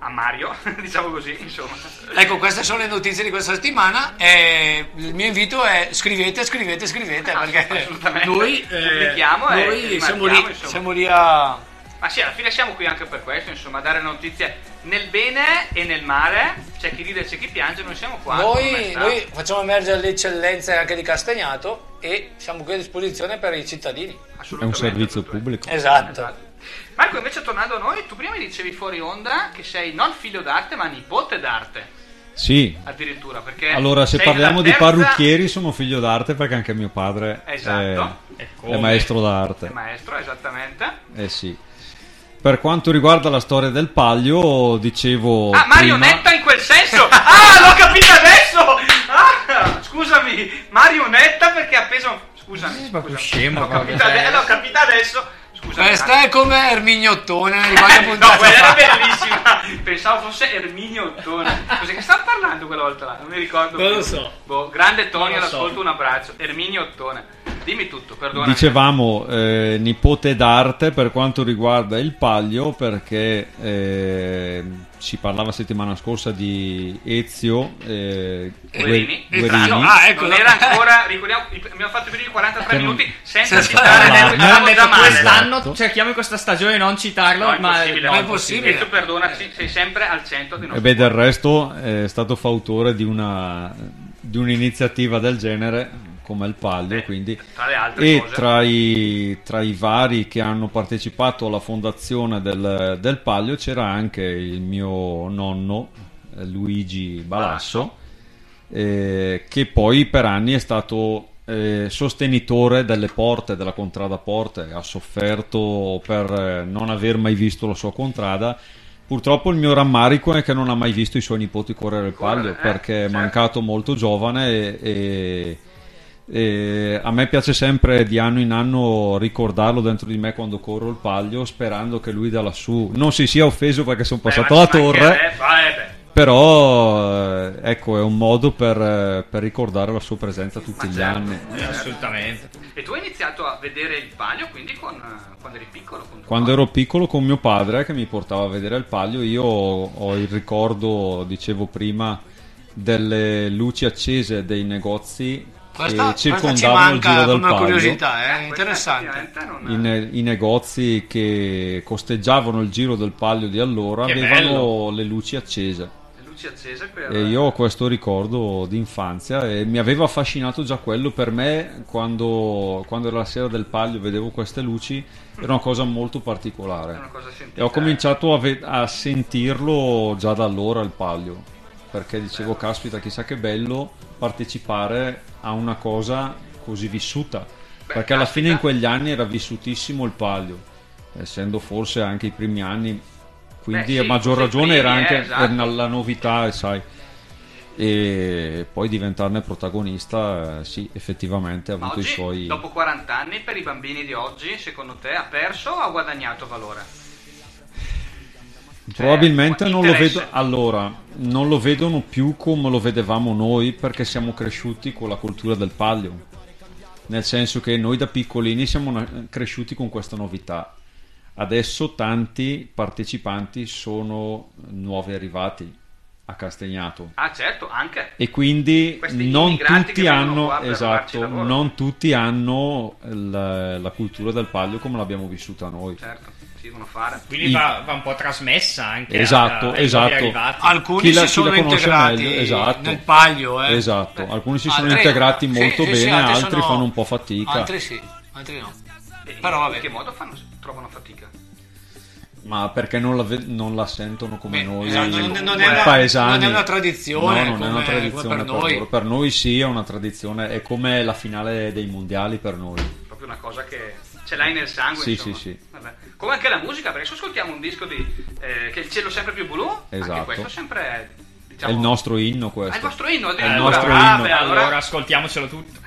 A Mario, diciamo così, insomma. Ecco, queste sono le notizie di questa settimana. E il mio invito è scrivete, scrivete, scrivete. Perché Assolutamente. noi, eh, noi siamo, lì, insomma. siamo lì a. Ma sì, alla fine siamo qui anche per questo, insomma, dare notizie nel bene e nel male. C'è chi ride e c'è chi piange, noi siamo qua. Noi, noi facciamo emergere le eccellenze anche di Castagnato e siamo qui a disposizione per i cittadini. È un Assolutamente, servizio assolutamente. pubblico. Esatto. Marco, invece tornando a noi, tu prima mi dicevi fuori onda che sei non figlio d'arte, ma nipote d'arte, Sì. addirittura, perché Allora, se parliamo la di terza- parrucchieri, sono figlio d'arte perché anche mio padre Esatto. è, è maestro d'arte. maestro, esattamente. Eh sì. Per quanto riguarda la storia del palio, dicevo. Ah, prima- marionetta in quel senso! Ah, l'ho capito adesso! Ah, scusami, marionetta perché ha preso... Scusami, proprio scusami. scemo, L'ho capito, ade- l'ho capito adesso. Scusami. Questa è come Ermignottone qualche Eh, puntata no, quella era bellissima. Pensavo fosse Erminio Ottone. Cos'è che stava parlando quella volta là? Non mi ricordo. Non più. lo so. Boh, grande Tony, lo so. un abbraccio. Erminio Ottone. Dimmi tutto, perdona. Dicevamo eh, nipote d'arte per quanto riguarda il palio perché eh, si parlava settimana scorsa di Ezio eh, Guerini, Gue- il brano. Ah, ecco, non no. era ancora, ricordiamo, abbiamo fatto vedere i 43 Che non- minuti senza senza citare Hanno già detto male. quest'anno Esatto. cerchiamo in questa stagione di non citarlo, No, è ma impossibile, no, è è impossibile. E tu perdonaci, sei sempre al centro di E noi. beh, del resto è stato fautore di, una, di un'iniziativa del genere come il palio, Eh, quindi tra e tra i, tra i vari che hanno partecipato alla fondazione del, del palio c'era anche il mio nonno eh, Luigi Balasso, eh, che poi per anni è stato eh, sostenitore delle porte, della contrada porte, ha sofferto per eh, non aver mai visto la sua contrada. Purtroppo il mio rammarico è che non ha mai visto i suoi nipoti correre il palio perché è mancato molto giovane e, e- e a me piace sempre di anno in anno ricordarlo dentro di me quando corro il palio sperando che lui da lassù non si sia offeso perché sono passato ma la torre eh, beh. però eh, ecco è un modo per, eh, per ricordare la sua presenza tutti gli certo. anni Eh, assolutamente. E tu hai iniziato a vedere il palio quindi con, eh, quando eri piccolo? Quando ero piccolo con mio padre che mi portava a vedere il palio, io ho il ricordo, dicevo prima, delle luci accese dei negozi Questa, che questa ci circondavano il giro del come palio. curiosità, eh, interessante. I, ne- i negozi che costeggiavano il giro del palio di allora Che avevano bello. le luci accese. Le luci accese per... E io ho questo ricordo di infanzia e mi aveva affascinato già quello per me quando, quando era la sera del palio vedevo queste luci era una cosa molto particolare cosa e ho cominciato a, ve- a sentirlo già da allora il palio perché dicevo caspita chissà che bello partecipare a una cosa così vissuta perché alla fine in quegli anni era vissutissimo il palio essendo forse anche i primi anni quindi Beh, a sì, maggior forse i ragione era primi, anche eh, esatto. era la novità sai e poi diventarne protagonista eh, sì effettivamente ha avuto oggi, i suoi dopo 40 anni, per i bambini di oggi, secondo te ha perso o ha guadagnato valore? Probabilmente non lo vedo allora, non lo vedono più come lo vedevamo noi perché siamo cresciuti con la cultura del palio. Nel senso che noi da piccolini siamo na- cresciuti con questa novità. Adesso tanti partecipanti sono nuovi arrivati a Castagnato Ah, certo, anche. e quindi Questi non tutti hanno qua per trovarci esatto, lavoro. non tutti hanno la, cultura del palio come l'abbiamo vissuta noi. Certo, devono fare. Quindi va, va un po' trasmessa anche Esatto, a- esatto. arrivati. Alcuni Chi la- si sono integrati meglio, esatto. nel palio, eh. Esatto, alcuni si sono Altri- integrati sì, molto sì, sì, bene, altri altri sono- fanno un po' fatica. Altri sì, altri no. E Però vabbè. In che modo fanno, trovano fatica? Ma perché non la, ve- non la sentono come noi esatto, non- non è una- paesani? non è una tradizione No, non è come- una come tradizione per per, noi. loro. Per noi sì, è una tradizione, è come la finale dei mondiali per noi. Proprio una cosa che ce l'hai nel sangue. Sì, insomma. sì, sì. Vabbè. Come anche la musica, perché adesso ascoltiamo un disco di eh, che è il cielo sempre più blu. Anche Esatto. questo sempre è, È diciamo, il nostro inno questo. Ah, il vostro inno, È il addirittura. nostro Ah, inno. beh, Allora, allora- ascoltiamocelo tutto.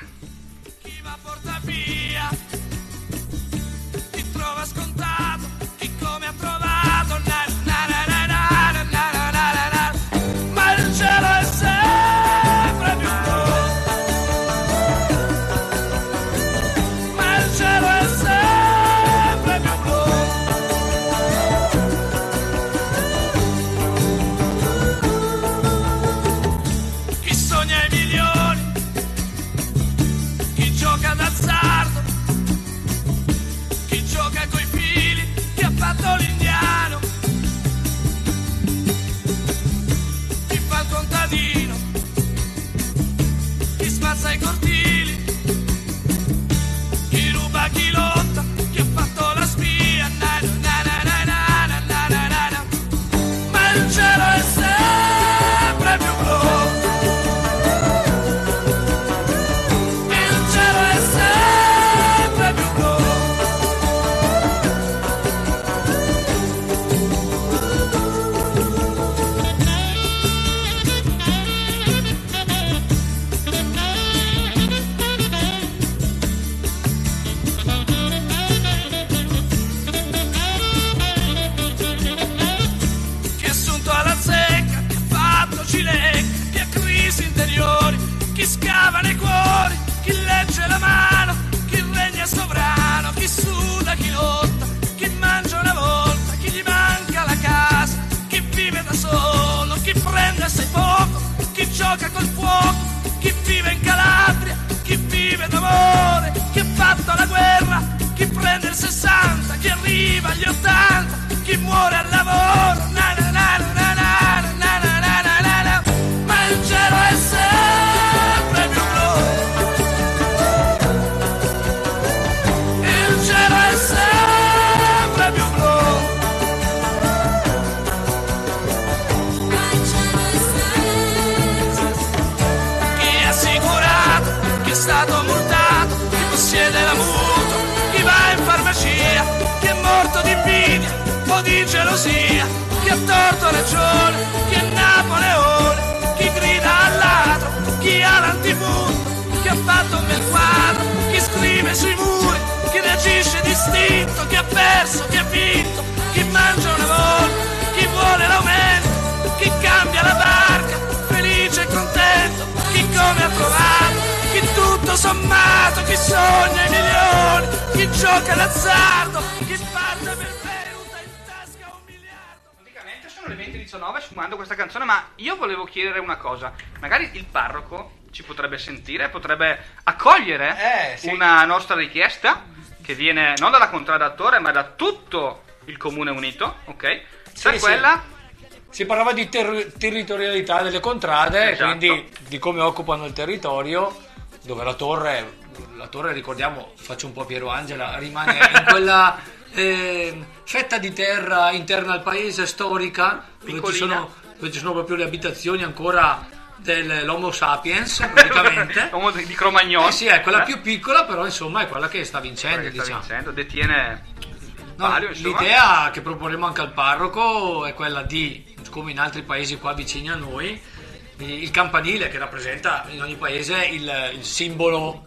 Stato multato, chi possiede la mutua, chi va in farmacia, chi è morto di invidia o di gelosia, chi ha torto ragione, chi è Napoleone, chi grida al ladro, chi ha l'antimundo, chi ha fatto un bel quadro, chi scrive sui muri, chi reagisce distinto, chi ha perso, chi ha vinto, chi mangia una volta, chi vuole l'aumento, chi cambia la barca, felice e contento, chi come ha tutto sommato, chi sogna i milioni, chi gioca d'azzardo, chi parte per Praticamente sono le 20.19 sfumando questa canzone, ma io volevo chiedere una cosa. Magari il parroco ci potrebbe sentire, potrebbe accogliere una nostra richiesta che viene non dalla contradattore, ma da tutto il comune unito, ok? Sì, quella Si parlava di ter- territorialità delle contrade, Esatto. quindi di come occupano il territorio, dove la torre, la torre ricordiamo, faccio un po' Piero Angela, rimane in quella eh, fetta di terra interna al paese storica, dove ci, sono, dove ci sono proprio le abitazioni ancora dell'Homo sapiens, praticamente. L'uomo di Cromagnon. Eh sì, è quella Eh? più piccola, però insomma è quella che sta vincendo, che sta diciamo. vincendo, detiene No, insomma. l'idea che proporremo anche al parroco è quella di, come in altri paesi qua vicini a noi, il campanile che rappresenta in ogni paese il, il simbolo,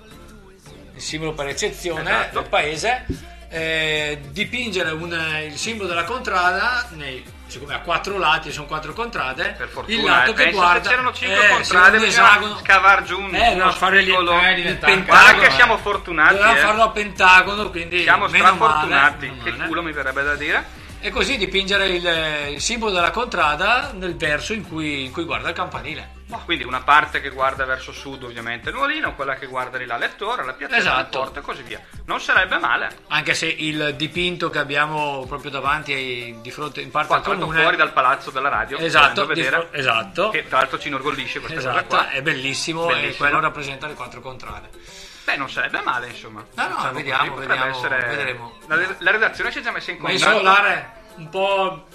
il simbolo per eccezione Esatto. del paese, eh, dipingere un- il simbolo della contrada, nei- siccome ha quattro lati, sono quattro contrade, fortuna, il lato eh, che guarda... se c'erano cinque eh, contrade, esagono. scavar giù un- Eh, no, fare spigolo. eh, Il pentagono, che siamo fortunati, Dovevamo eh. farlo a pentagono, quindi Siamo meno strafortunati. male. Che culo mi verrebbe da dire. E così dipingere il, il simbolo della contrada nel verso in cui, in cui guarda il campanile. Quindi una parte che guarda verso sud ovviamente il Nuolino, quella che guarda di là l'Ettore, la piazza Esatto. del porto e così via. Non sarebbe male. Anche se il dipinto che abbiamo proprio davanti, ai- di fronte in parte Qua al comune, fuori dal palazzo della radio, Esatto, vedere, fro- esatto. che tra l'altro ci inorgoglisce questa cosa esatto, qua. è bellissimo, e Bellissimo. quello rappresenta le quattro contrade. Beh, non sarebbe male, insomma. No, no, Diciamo vediamo, così, potrebbe vediamo, essere- vedremo. La, la redazione si è già messa in Ma contatto. isolare un po'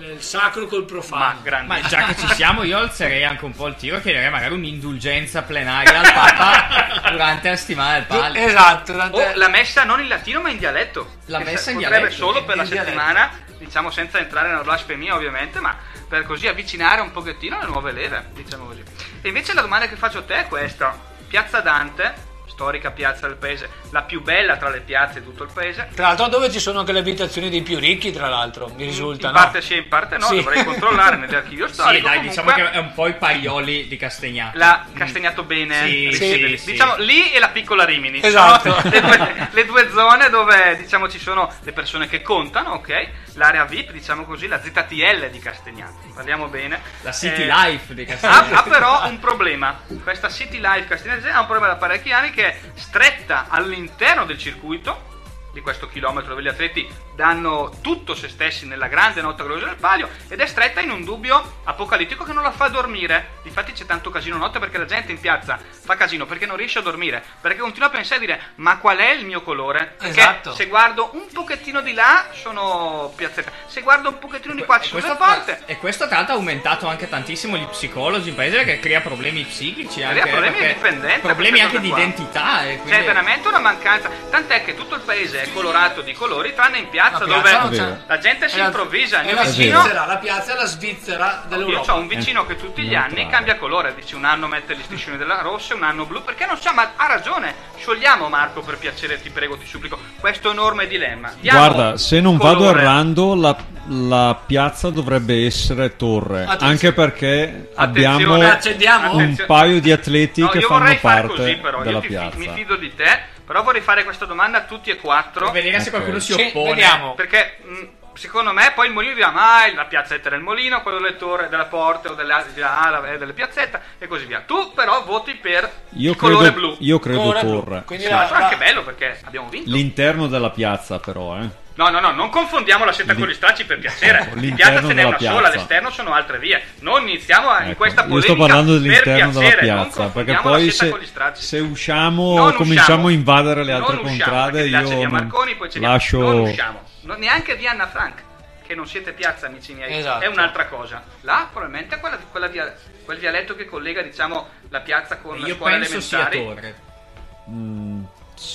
il sacro col profano. Ma già che ci siamo, io alzerei anche un po' il tiro e chiederei magari un'indulgenza plenaria al Papa durante la settimana del Palio. Esatto, O la messa non in latino ma in dialetto. La messa in potrebbe dialetto, solo in- per la dialetto. settimana, diciamo senza entrare nella blasfemia ovviamente, ma per così avvicinare un pochettino le nuove leve, diciamo così. E invece la domanda che faccio a te è questa. Piazza Dante, storica piazza del paese, la più bella tra le piazze di tutto il paese. Tra l'altro dove ci sono anche le abitazioni dei più ricchi, tra l'altro, mi risulta, In no? parte sì, in parte no, Sì. dovrei controllare nell'archivio Sì, storico. dai, comunque. diciamo che è un po' i parioli di Castagnato. La Castagnato bene, Sì, sì, sì. diciamo lì e la piccola Rimini. Esatto. Sono Le due, le due zone dove diciamo ci sono le persone che contano, ok? L'area VIP, diciamo così, la ZTL di Castagnato. Parliamo bene. La City Eh, Life di ha, Castagnato. ha però un problema. Questa City Life Castagnato ha un problema da parecchi anni che è stretta all'interno del circuito di questo chilometro dove gli atleti danno tutto se stessi nella grande notte gloriosa del palio ed è stretta in un dubbio apocalittico che non la fa dormire. Difatti c'è tanto casino notte perché la gente in piazza fa casino perché non riesce a dormire, perché continua a pensare e dire ma qual è il mio colore? Perché Esatto. se guardo un pochettino di là sono piazzetta, se guardo un pochettino di qua ci sono le porte. e questo tra l'altro ha aumentato anche tantissimo gli psicologi in paese perché crea problemi psichici anche, Crea problemi di dipendenza, problemi anche di qua. identità e quindi- C'è veramente una mancanza, tant'è che tutto il paese è colorato di colori, tranne in piazza, La dove piazza non c'è. la gente si È la- improvvisa. Il È la vicino, Svizzera, la piazza è la Svizzera io dell'Europa. ho un vicino che tutti gli anni cambia colore, dice un anno mette gli striscioni della rossa, un anno blu, perché non sa, ma ha ragione. Sciogliamo Marco per piacere, ti prego, ti supplico, questo enorme dilemma. Diamo Guarda, se non vado colore. errando, la, la piazza dovrebbe essere torre. Attenzione. Anche perché Attenzione, abbiamo accendiamo. un Attenzione. paio di atleti No, che io fanno parte così però, della io ti fi- piazza. mi fido di te, però vorrei fare questa domanda a tutti e quattro. per vedere se qualcuno si oppone vediamo. Perché mh, secondo me poi il Molino dirà ma la piazzetta del Molino, quello del Torre, della Porte o delle, altre- dirà, ah, la- eh, delle piazzette e così via. Tu però voti per Io il colore credo, blu. io credo Colore torre. Quindi Sì. la- Ma è anche bello perché abbiamo vinto. L'interno della piazza, però, eh. No, no, no, non confondiamo la seta con gli stracci per piacere. Ecco, l'interno piazza ce n'è della una sola, piazza. all'esterno sono altre vie. Non iniziamo a- in Ecco, questa io polemica sto parlando dell'interno della piacere, non piazza, perché poi la se, se usciamo, Non cominciamo usciamo. a invadere le altre usciamo, contrade, io Marconi, poi via- lascio... Non usciamo. Non- neanche via Anna Frank, che non siete piazza, amici miei. Esatto. È un'altra cosa. Là probabilmente è quella, quella via- quel vialetto che collega, diciamo, la piazza con io scuole penso sia torre Mm,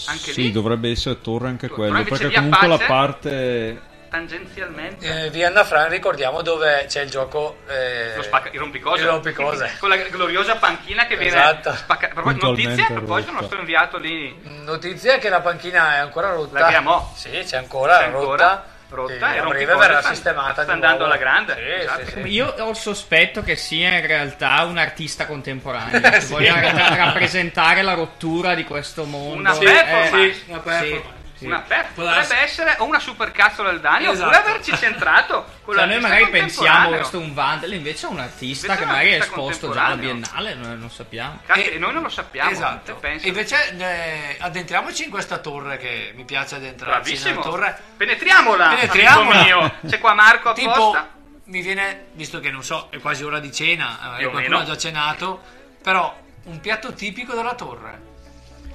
Anche sì, lì? dovrebbe essere torre anche Però quello, perché comunque la Pace- parte... Tangenzialmente. Eh, via Anna Fran ricordiamo dove c'è il gioco eh, Lo spacca, il rompicose. il rompicose. Con la gloriosa panchina che viene Esatto. Puntualmente notizie, a proposito, rotta. sto inviato lì. Notizia è che la panchina è ancora rotta. La Griamò. Sì, c'è ancora, C'è ancora, rotta. rotta, E e rompicose verrà sta- sistemata sta andando alla grande. Sì, Esatto. sì, sì. Io ho il sospetto che sia in realtà un artista contemporaneo, che Sì. voglia ra- rappresentare la rottura di questo mondo. Una Eh, performance. Sì, una performance. Sì. Una Può potrebbe darsi. essere o una supercazzola del Dani Esatto. oppure averci centrato Cioè, noi magari pensiamo questo è un Vandal, invece è un artista Invece che magari è esposto già alla. Biennale, noi non sappiamo. Cazzo, E- noi non lo sappiamo. Esatto. invece eh, addentriamoci in questa torre che mi piace addentrarci Bravissimo. torre. Penetriamola, Penetriamola. C'è qua Marco Tipo, apposta. mi viene, visto che non so, è quasi ora di cena, eh, qualcuno meno. ha già cenato, però un piatto tipico della torre.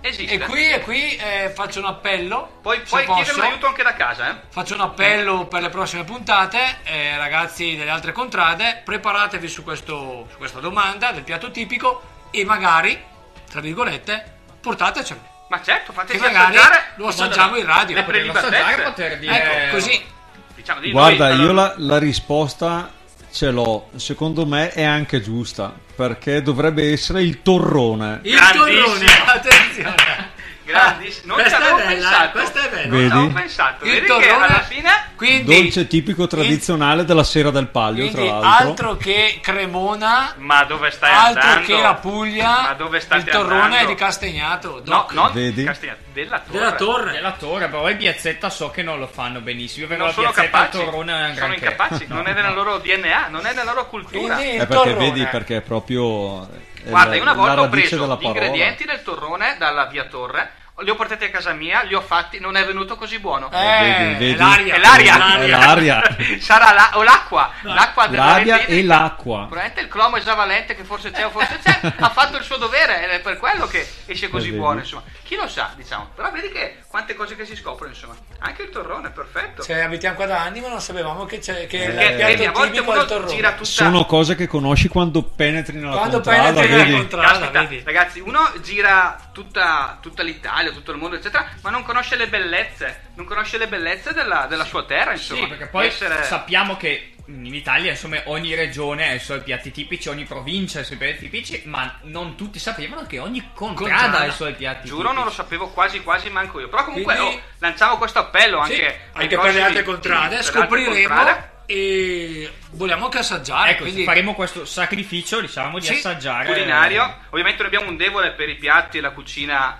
Esiste. E qui, e qui eh, faccio un appello. Posso. chiedere un aiuto anche da casa, eh? Faccio un appello per le prossime puntate, eh, ragazzi delle altre contrade, preparatevi su, questo, su questa domanda del piatto tipico e magari, tra virgolette, portatecelo. Ma certo, fateci Che magari assaggiare lo assaggiamo in radio. le Poterlo assaggiare, prelibatezze. poter dire... Ecco, così. Diciamo di Guarda, noi, io allora- la, la risposta ce l'ho, secondo me è anche giusta, perché dovrebbe essere il torrone. Il torrone, attenzione. Grandissimo. Non ci Questa è avevo bella, pensato. questa è bella. Non ci Vedi? avevo pensato. Il Vedi che alla fine Quindi, Dolce tipico tradizionale della sera del Palio, tra l'altro. altro che Cremona, Ma dove stai altro andando? che la Puglia, Ma dove state il torrone andando? è di Castagnato. No, Doc. non Vedi? Della torre. della torre. Della torre, però il piazzetta so che non lo fanno benissimo. Io vengo Non sono piazzetta al capaci. torrone è Sono incapaci. Non è nella loro DNA, non è nella loro cultura. Quindi Eh, il perché torrone. vedi, perché è proprio è Guarda, la, io una la volta ho preso gli ingredienti del torrone dalla via Torre, li ho portati a casa mia, li ho fatti, non è venuto così buono. Eh, vedi, vedi. è l'aria. È l'aria. È l'aria. Sarà la, o l'acqua. L'acqua del L'aria e l'acqua. Probabilmente il cromo esavalente che forse c'è o forse c'è ha fatto il suo dovere ed è per quello che esce così Eh, buono insomma chi lo sa diciamo però vedi che quante cose che si scoprono insomma anche il torrone perfetto Cioè, abitiamo qua da anni, ma non sapevamo che, c'è, che il perché vedi, a volte è uno torrone. gira tutta Sono cose che conosci quando penetri nella Quando contrada, penetri nella vedi? contrada. Caspita, vedi? ragazzi, uno gira tutta, tutta l'Italia, tutto il mondo, eccetera, ma non conosce le bellezze, non conosce le bellezze della, della sua terra, insomma. Sì, perché poi Essere- sappiamo che in Italia, insomma, ogni regione ha i suoi piatti tipici, ogni provincia ha i suoi piatti tipici, ma non tutti sapevano che ogni contrada, Contrada. ha i suoi piatti Giuro, tipici. non lo sapevo quasi quasi manco io. Però comunque Quindi- oh, lanciamo questo appello Sì, anche, ai anche per prossimi- le altre contrade, per le altre scopriremo contrade. E vogliamo anche assaggiare. Ecco, quindi... faremo questo sacrificio, diciamo, di Sì, assaggiare. culinario. Ovviamente noi abbiamo un debole per i piatti e la cucina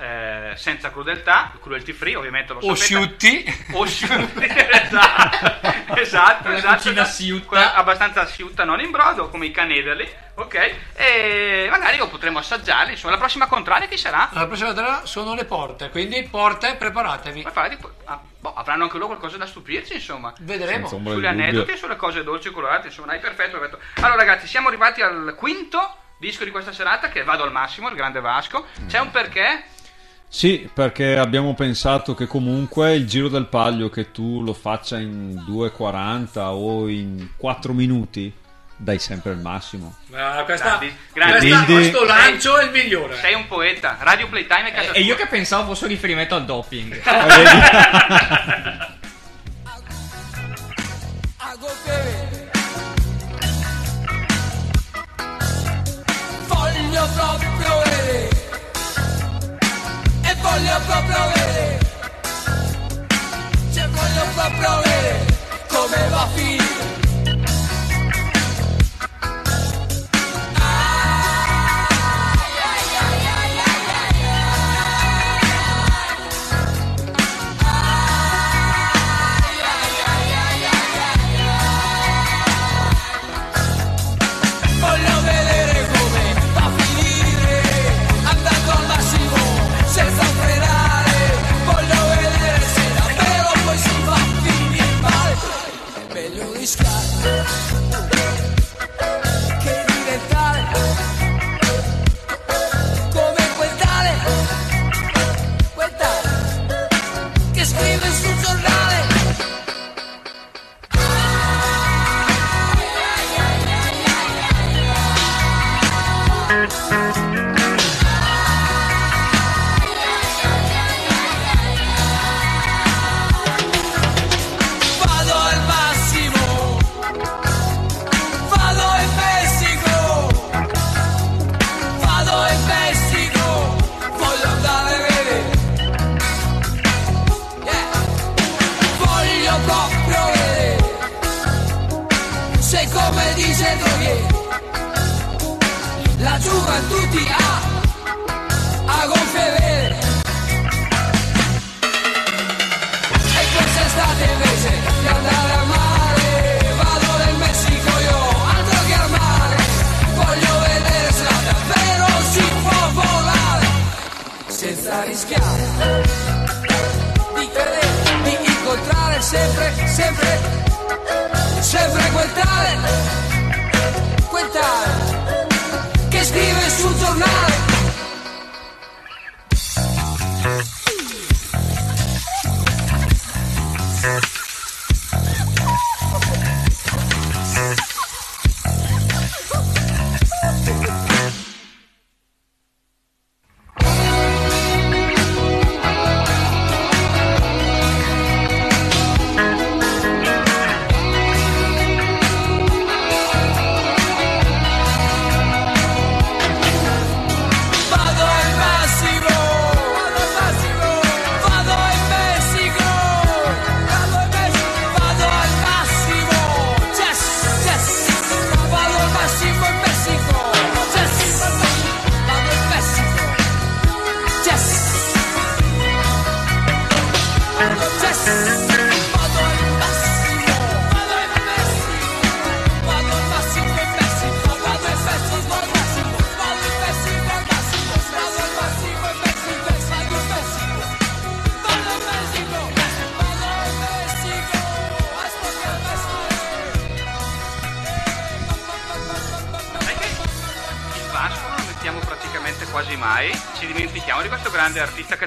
eh, senza crudeltà, cruelty free, ovviamente lo sapete. Osciutti. Osciutti, esatto, esatto, Quella esatto, cucina esatto. asciutta. Abbastanza asciutta, non in brodo, come i canederli, ok? E magari lo potremo assaggiare, insomma, la prossima contraria chi sarà? La prossima volta sono le porte, quindi porte, preparatevi. Ma farà di- ah, boh, avranno anche loro qualcosa da stupirci, insomma. Vedremo. Dubbio. aneddoti e sulle cose dolci e colorate, insomma, dai, perfetto, perfetto. Allora ragazzi, siamo arrivati al quinto disco di questa serata, che vado al massimo, il grande Vasco. C'è un perché? Sì, perché abbiamo pensato che comunque il giro del palio che tu lo faccia in 2,40 o in 4 minuti, dai sempre il massimo. Ah, questa, Grandi, grandi. questa- Quindi- questo lancio è il migliore. Sei un poeta, Radio Playtime è casa E io tua. che pensavo fosse un riferimento al doping. Eh? Voglio proprio vedere E voglio proprio vedere Cioè voglio proprio vedere Come va a finire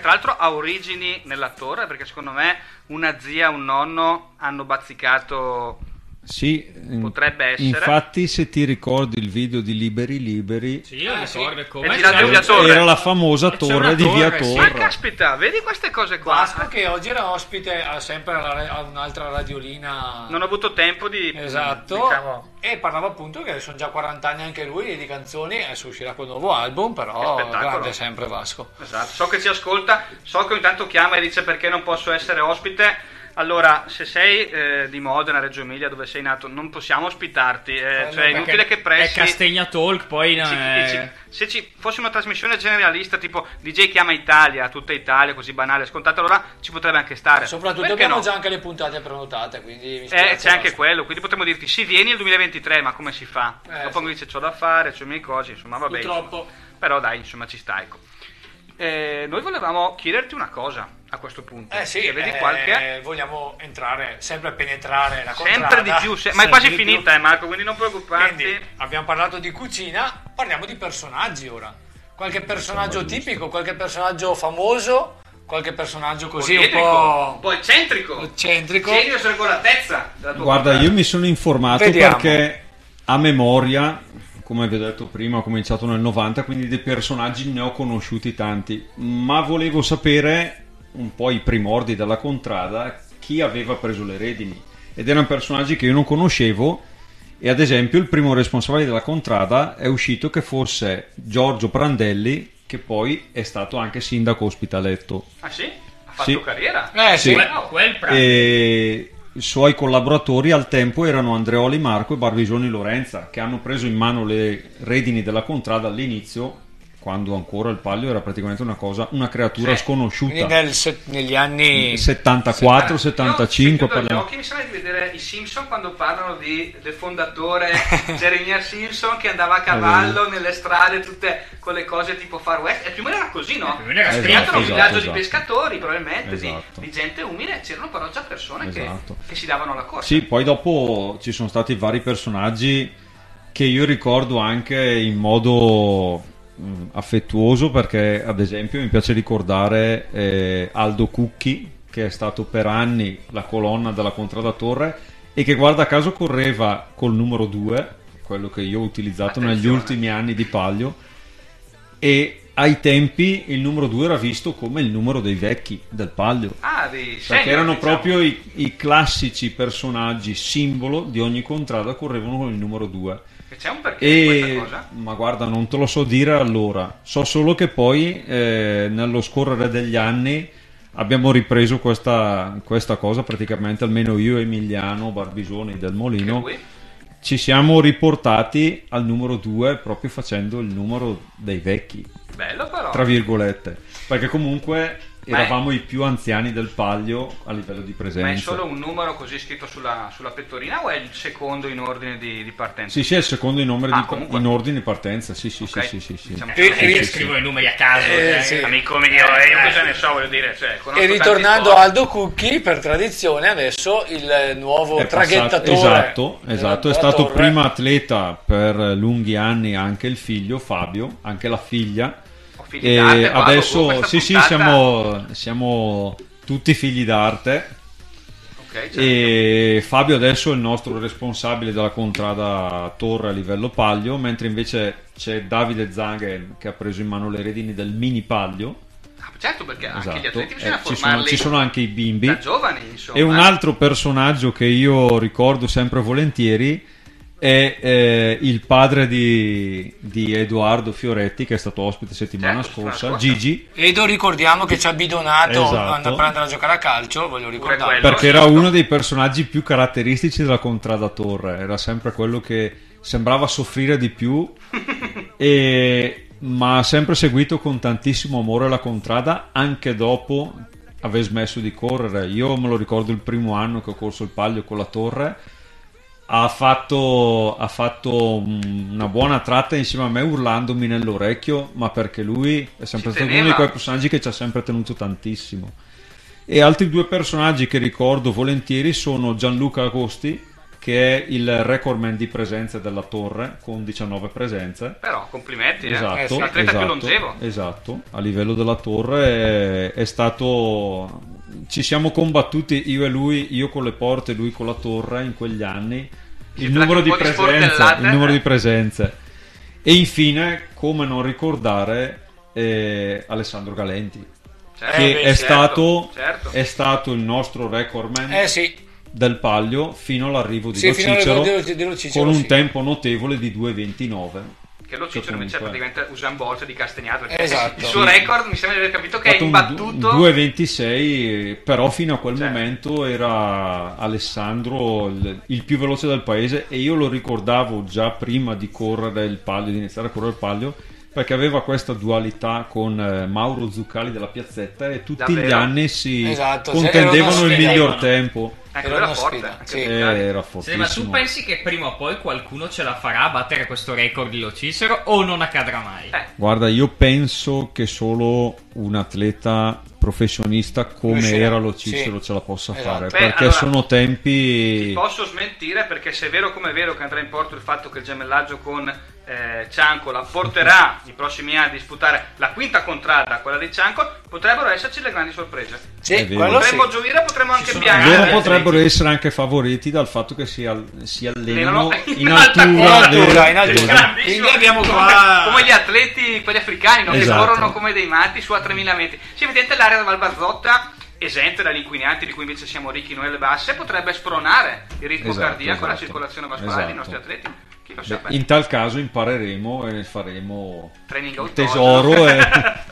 tra l'altro ha origini nella torre perché secondo me una zia e un nonno hanno bazzicato Sì, Potrebbe essere. Infatti, se ti ricordi il video di Liberi Liberi, Sì, io ricordo È come Torre. era la famosa torre di Via torre, sì. Ma Torre. caspita, vedi queste cose qua? Vasco che oggi era ospite a- sempre alla- a un'altra radiolina. Non ho avuto tempo di... Esatto, diciamo, e parlava appunto che sono già 40 anni anche lui di canzoni, adesso uscirà col nuovo album, però grande sempre Vasco. Esatto, so che ci ascolta, so che ogni tanto chiama e dice perché non posso essere ospite. Allora, se sei eh, di Modena, Reggio Emilia, dove sei nato, non possiamo ospitarti. eh, cioè, è inutile che pressi. È Castegna Talk, poi no, Ci- è- ci- se ci fosse una trasmissione generalista tipo DJ chiama Italia, tutta Italia, così banale, scontato, allora ci potrebbe anche stare. Soprattutto Perché abbiamo no? già anche le puntate prenotate, quindi mi spiace, Eh, c'è anche Vasco. quello, quindi potremmo dirti sì, vieni nel 2023, ma come si fa? Eh, Dopo sì. mi dice c'ho da fare, c'ho i miei cose, insomma, vabbè. Purtroppo. insomma. Però dai, insomma, ci sta, ecco. Eh, noi volevamo chiederti una cosa a questo punto. Eh sì, vedi eh, qualche... vogliamo entrare, sempre penetrare la Sempre contrada. di più, se- ma è quasi Sempre finita, eh, Marco, quindi non preoccuparti. Quindi abbiamo parlato di cucina, parliamo di personaggi ora. Qualche personaggio tipico, qualche personaggio famoso, qualche personaggio così un po'... un po' eccentrico. Eccentrico. Genio regolatezza. della tua Guarda, contrada. io mi sono informato Vediamo. perché a memoria, come vi ho detto prima, ho cominciato nel 90, quindi dei personaggi ne ho conosciuti tanti, ma volevo sapere un po' i primordi della contrada, chi aveva preso le redini. Ed erano personaggi che io non conoscevo e ad esempio il primo responsabile della contrada è uscito che fosse Giorgio Prandelli, che poi è stato anche sindaco ospitaletto. Ah sì? Ha fatto Sì. carriera? Eh sì. Quel, quel pranzo. E i suoi collaboratori al tempo erano Andreoli Marco e Barbisoni Lorenza, che hanno preso in mano le redini della contrada all'inizio, quando ancora il palio era praticamente una cosa, una creatura Sì. Quindi sconosciuta. nel se- negli anni... 74, Io, 75 sentendo parliamo. gli occhi mi sembra di vedere i Simpson quando parlano di, del fondatore Jeremiah Simpson che andava a cavallo nelle strade tutte con le cose tipo Far West e più o meno era così no? più o meno era Perché scritto, era un esatto, villaggio esatto. di pescatori probabilmente di- Esatto. di, gente umile c'erano però già persone che- Esatto. che, si davano la corsa Sì, poi dopo ci sono stati vari personaggi che io ricordo anche in modo affettuoso perché ad esempio mi piace ricordare eh, Aldo Cucchi che è stato per anni la colonna della Contrada Torre e che guarda caso correva col numero 2, quello che io ho utilizzato negli Attenzione. ultimi anni di Palio e ai tempi il numero 2 era visto come il numero dei vecchi del Palio ah perché senior, erano diciamo. proprio i, i classici personaggi simbolo di ogni contrada correvano con il numero 2 Che c'è un perché e ma guarda non te lo so dire allora. So solo che poi eh, nello scorrere degli anni abbiamo ripreso questa, questa cosa praticamente almeno io Emiliano Barbisoni del Molino ci siamo riportati al numero 2 proprio facendo il numero dei vecchi bello però. tra virgolette. Perché comunque È- eravamo i più anziani del palio a livello di presenza. Ma è solo un numero così scritto sulla, sulla pettorina o è il secondo in ordine di, di partenza? Sì, sì, è il secondo in, numero Ah, di- comunque. in ordine di partenza. Sì, sì, Ok. sì, sì, sì, sì. Diciamo E, che- e scrivono i numeri a caso. Eh, eh, sì. Amico mio, eh, io cosa ne so, voglio dire. Cioè, E ritornando a Aldo Cucchi, per tradizione adesso il nuovo È passato- traghettatore. esatto, della- esatto, è stato prima atleta per lunghi anni anche il figlio Fabio, anche la figlia. Figli d'arte, adesso sì, sì, siamo, siamo tutti figli d'arte. Ok, certo. E Fabio adesso è il nostro responsabile della contrada torre a livello palio, mentre invece c'è Davide Zaghe che ha preso in mano le redini del mini palio. Certo, perché anche gli Esatto. atleti bisogna Eh, ci, sono, ci sono anche i bimbi. da giovani, insomma. E un altro personaggio che io ricordo sempre volentieri è eh, il padre di, di Edoardo Fioretti, che è stato ospite settimana Certo, scorsa, Gigi. Edo ricordiamo che ci ha bidonato Esatto. andare a prendere a giocare a calcio, voglio ricordare. Perché era uno dei personaggi più caratteristici della contrada torre, era sempre quello che sembrava soffrire di più, e- ma ha sempre seguito con tantissimo amore la contrada anche dopo aver smesso di correre. Io me lo ricordo il primo anno che ho corso il palio con la torre. Ha fatto, ha fatto mm, una buona tratta insieme a me urlandomi nell'orecchio, ma perché lui è sempre stato uno di quei personaggi che ci ha sempre tenuto tantissimo. E altri due personaggi che ricordo volentieri sono Gianluca Agosti, che è il recordman di presenze della torre, con 19 presenze. Però, complimenti, eh. Esatto, Un atleta più esatto, longevo. esatto. a livello della torre è, è stato ci siamo combattuti io e lui io con le porte e lui con la torre in quegli anni il numero sportellate, il numero eh. di presenze e infine come non ricordare eh, Alessandro Galenti Certo. che è, certo, stato, certo. è stato il nostro recordman Eh sì. del palio fino all'arrivo di Sì, Lo Cicero, all'arrivo di- di Lo Cicero, con un sì. tempo notevole di 2.29 Che lo Cicero invece praticamente Usain Bolt di Castagnato. perché Esatto. Il suo record mi sembra di aver capito che è imbattuto. du- 2.26 però fino a quel Cioè. momento era Alessandro il, il più veloce del paese e io lo ricordavo già prima di correre il palio di iniziare a correre il palio perché aveva questa dualità con eh, Mauro Zuccali della piazzetta e tutti Davvero? gli anni si Esatto, contendevano erano il miglior tempo Ecco, Era era una forte. sfida, anche sì. Era Sì, ma tu pensi che prima o poi qualcuno ce la farà a battere questo record di Lo Cicero o non accadrà mai? Eh. Guarda, io penso che solo un atleta professionista come Riuscirà, era lo Cicero sì. ce la possa Esatto. fare Beh, perché allora, sono tempi Ti posso smentire perché se è vero come è vero che andrà in porto il fatto che il gemellaggio con eh, Ciancola porterà i prossimi anni a disputare la quinta contrada, quella di Ciancola, potrebbero esserci le grandi sorprese. Sì, È vero. quello potremmo gioire, potremmo anche loro piangere. potrebbero essere anche favoriti dal fatto che si, al- si allenano in alta altura, quota. vero? in altura. Quindi abbiamo come, qua- come gli atleti, quelli africani, no? che Esatto. corrono come dei matti su a 3000 metri. Sì, evidente l'area del Valbazzotta, esente dagli inquinanti di cui invece siamo ricchi noi alle basse, potrebbe spronare il ritmo Esatto, cardiaco e la esatto. circolazione vascolare dei Esatto. nostri atleti. Chi lo Beh, sa? in tal caso impareremo e faremo Training tesoro e...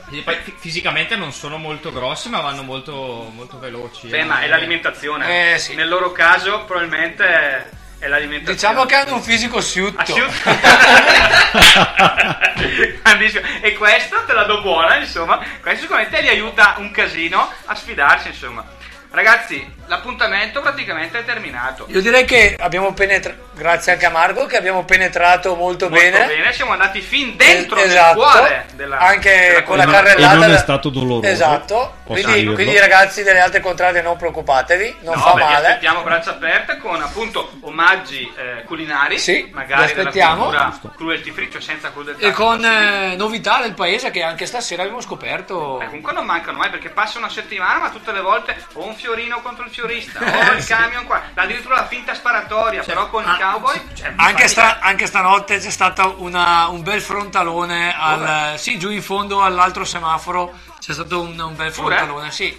Fisicamente non sono molto grossi, ma vanno molto, molto veloci. Beh, eh. ma è l'alimentazione. Eh, sì. Nel loro caso probabilmente è, l'alimentazione. Diciamo che hanno un fisico asciutto. Grandissimo. E questo te la do buona, insomma. Questo sicuramente li aiuta un casino a sfidarsi, insomma. Ragazzi, l'appuntamento praticamente è terminato. Io direi che abbiamo penetrato, grazie anche a Marco, che abbiamo penetrato molto, Molto bene. bene, siamo andati fin dentro nel esatto. cuore della anche della con la carrellata. e non è stato doloroso Esatto. Quindi, quindi, ragazzi delle altre contrade non preoccupatevi, non No, fa beh, vi male. aspettiamo braccia aperte con appunto omaggi eh, culinari, Sì, magari vi della aspettiamo. cultura cruelty free, cioè senza crudeltà. E con eh, novità del paese che anche stasera abbiamo scoperto. Eh, comunque non mancano mai perché passa una settimana ma tutte le volte o un fiorino contro il fiorista o il camion qua addirittura la finta sparatoria però con i cowboy. cioè, Anche, sta- anche stanotte c'è stato una- un bel frontalone al, sì, giù in fondo all'altro semaforo c'è stato un, un bel Pure? frontalone sì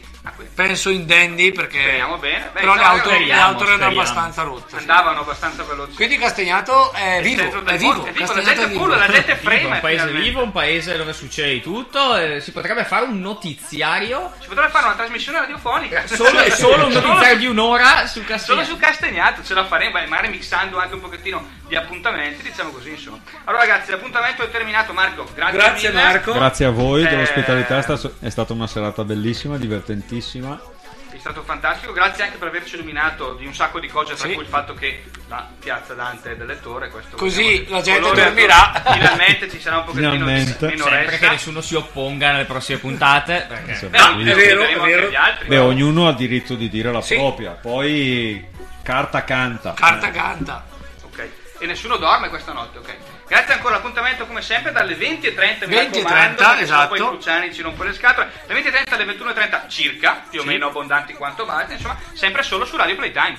penso indenni perché Speriamo bene. Beh, però le auto, le speriamo, auto erano abbastanza rotte. Andavano abbastanza veloci. Quindi Castagnato è vivo, è vivo, è vivo, la gente è vivo. la gente Vivo, frema. un paese finalmente. vivo, un paese dove succede tutto. eh, si potrebbe fare un notiziario. Si potrebbe fare una trasmissione radiofonica. Solo, solo un notiziario Solo- di un'ora su Solo Castagnato. su Castagnato ce la faremo, magari mixando anche un pochettino di appuntamenti, diciamo così, insomma. Allora ragazzi, l'appuntamento è terminato, Marco. Grazie, Grazie, mille. Marco. Grazie a voi Eh, dell'ospitalità, è stata una serata bellissima, divertentissima. È stato fantastico, grazie anche per averci illuminato di un sacco di cose, tra Sì. cui il fatto che la piazza Dante è del lettore. Questo Così la gente dormirà. Finalmente ci sarà un pochettino Finalmente. di meno Sempre che nessuno si opponga nelle prossime puntate. Perché... Beh, No, è vero, è vero. gli altri. Beh, ognuno ha diritto di dire la Sì. propria, poi carta canta. Carta canta. Ok. E nessuno dorme questa notte, ok. Grazie ancora, l'appuntamento come sempre dalle 20.30 mi 20.30, raccomando, perché sennò esatto. poi Cruciani ci rompe le scatole. Dalle 20.30 alle 21.30 circa, più o Sì. meno abbondanti quanto basta, insomma, sempre solo su Radio Playtime.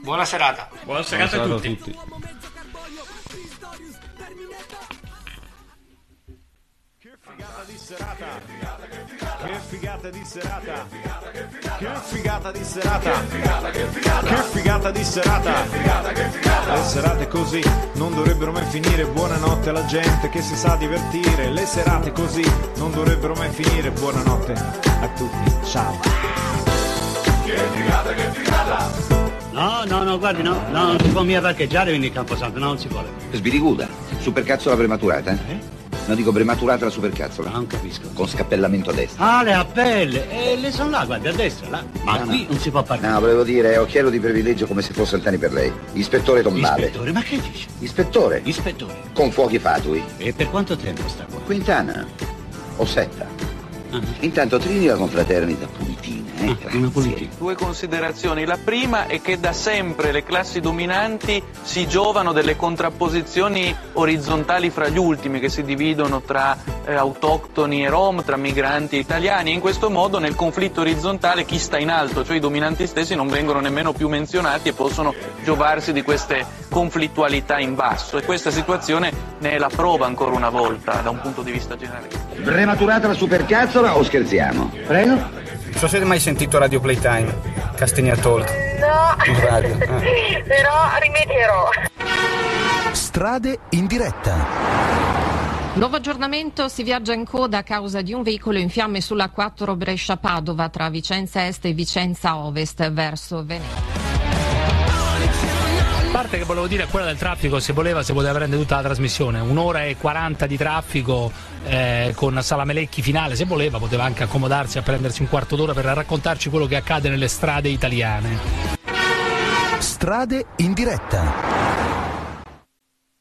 Buona serata. Buona Buona serata a serata a tutti. tutti. Che figata di serata. Che figata di serata. Che figata di serata. Le serate così non dovrebbero mai finire. Buonanotte alla gente che si sa divertire. Le serate così non dovrebbero mai finire. Buonanotte a tutti. Ciao. No, no, no, guardi, no, no, non si può mica parcheggiare quindi il Camposanto, no, non si vuole. Sbiriguda, supercazzola prematurata? Eh? No, dico prematurata la supercazzola. Non capisco. Con scappellamento a destra. Ah, le appelle, e le sono là, guardi, a destra, là. Ma No, qui no. non si può parcheggiare. No, volevo dire, occhiello di privilegio come se fosse Altani per lei. Ispettore Tombale. Ispettore, ma che dice? Ispettore. Ispettore. Con fuochi fatui. E per quanto tempo sta qua? Quintana. O setta. Intanto trini la confraternita pulitina, eh? una pulitina. Due considerazioni. La prima è che da sempre le classi dominanti si giovano delle contrapposizioni orizzontali fra gli ultimi che si dividono tra eh, autoctoni e rom, tra migranti e italiani. In questo modo nel conflitto orizzontale chi sta in alto, cioè i dominanti stessi, non vengono nemmeno più menzionati e possono giovarsi di queste conflittualità in basso. E questa situazione ne è la prova ancora una volta da un punto di vista generale. Prematurata la supercazzola o scherziamo? Prego? Non so se avete mai sentito Radio Playtime, Castegna Talk. No, In radio. eh. però rimedierò. Strade in diretta. Nuovo aggiornamento, si viaggia in coda a causa di un veicolo in fiamme sulla 4 Brescia-Padova tra Vicenza Est e Vicenza Ovest verso Venezia. La parte che volevo dire è quella del traffico, se voleva si poteva prendere tutta la trasmissione, un'ora e 40 di traffico eh, con Salamelecchi finale, se voleva poteva anche accomodarsi a prendersi un quarto d'ora per raccontarci quello che accade nelle strade italiane. Strade in diretta.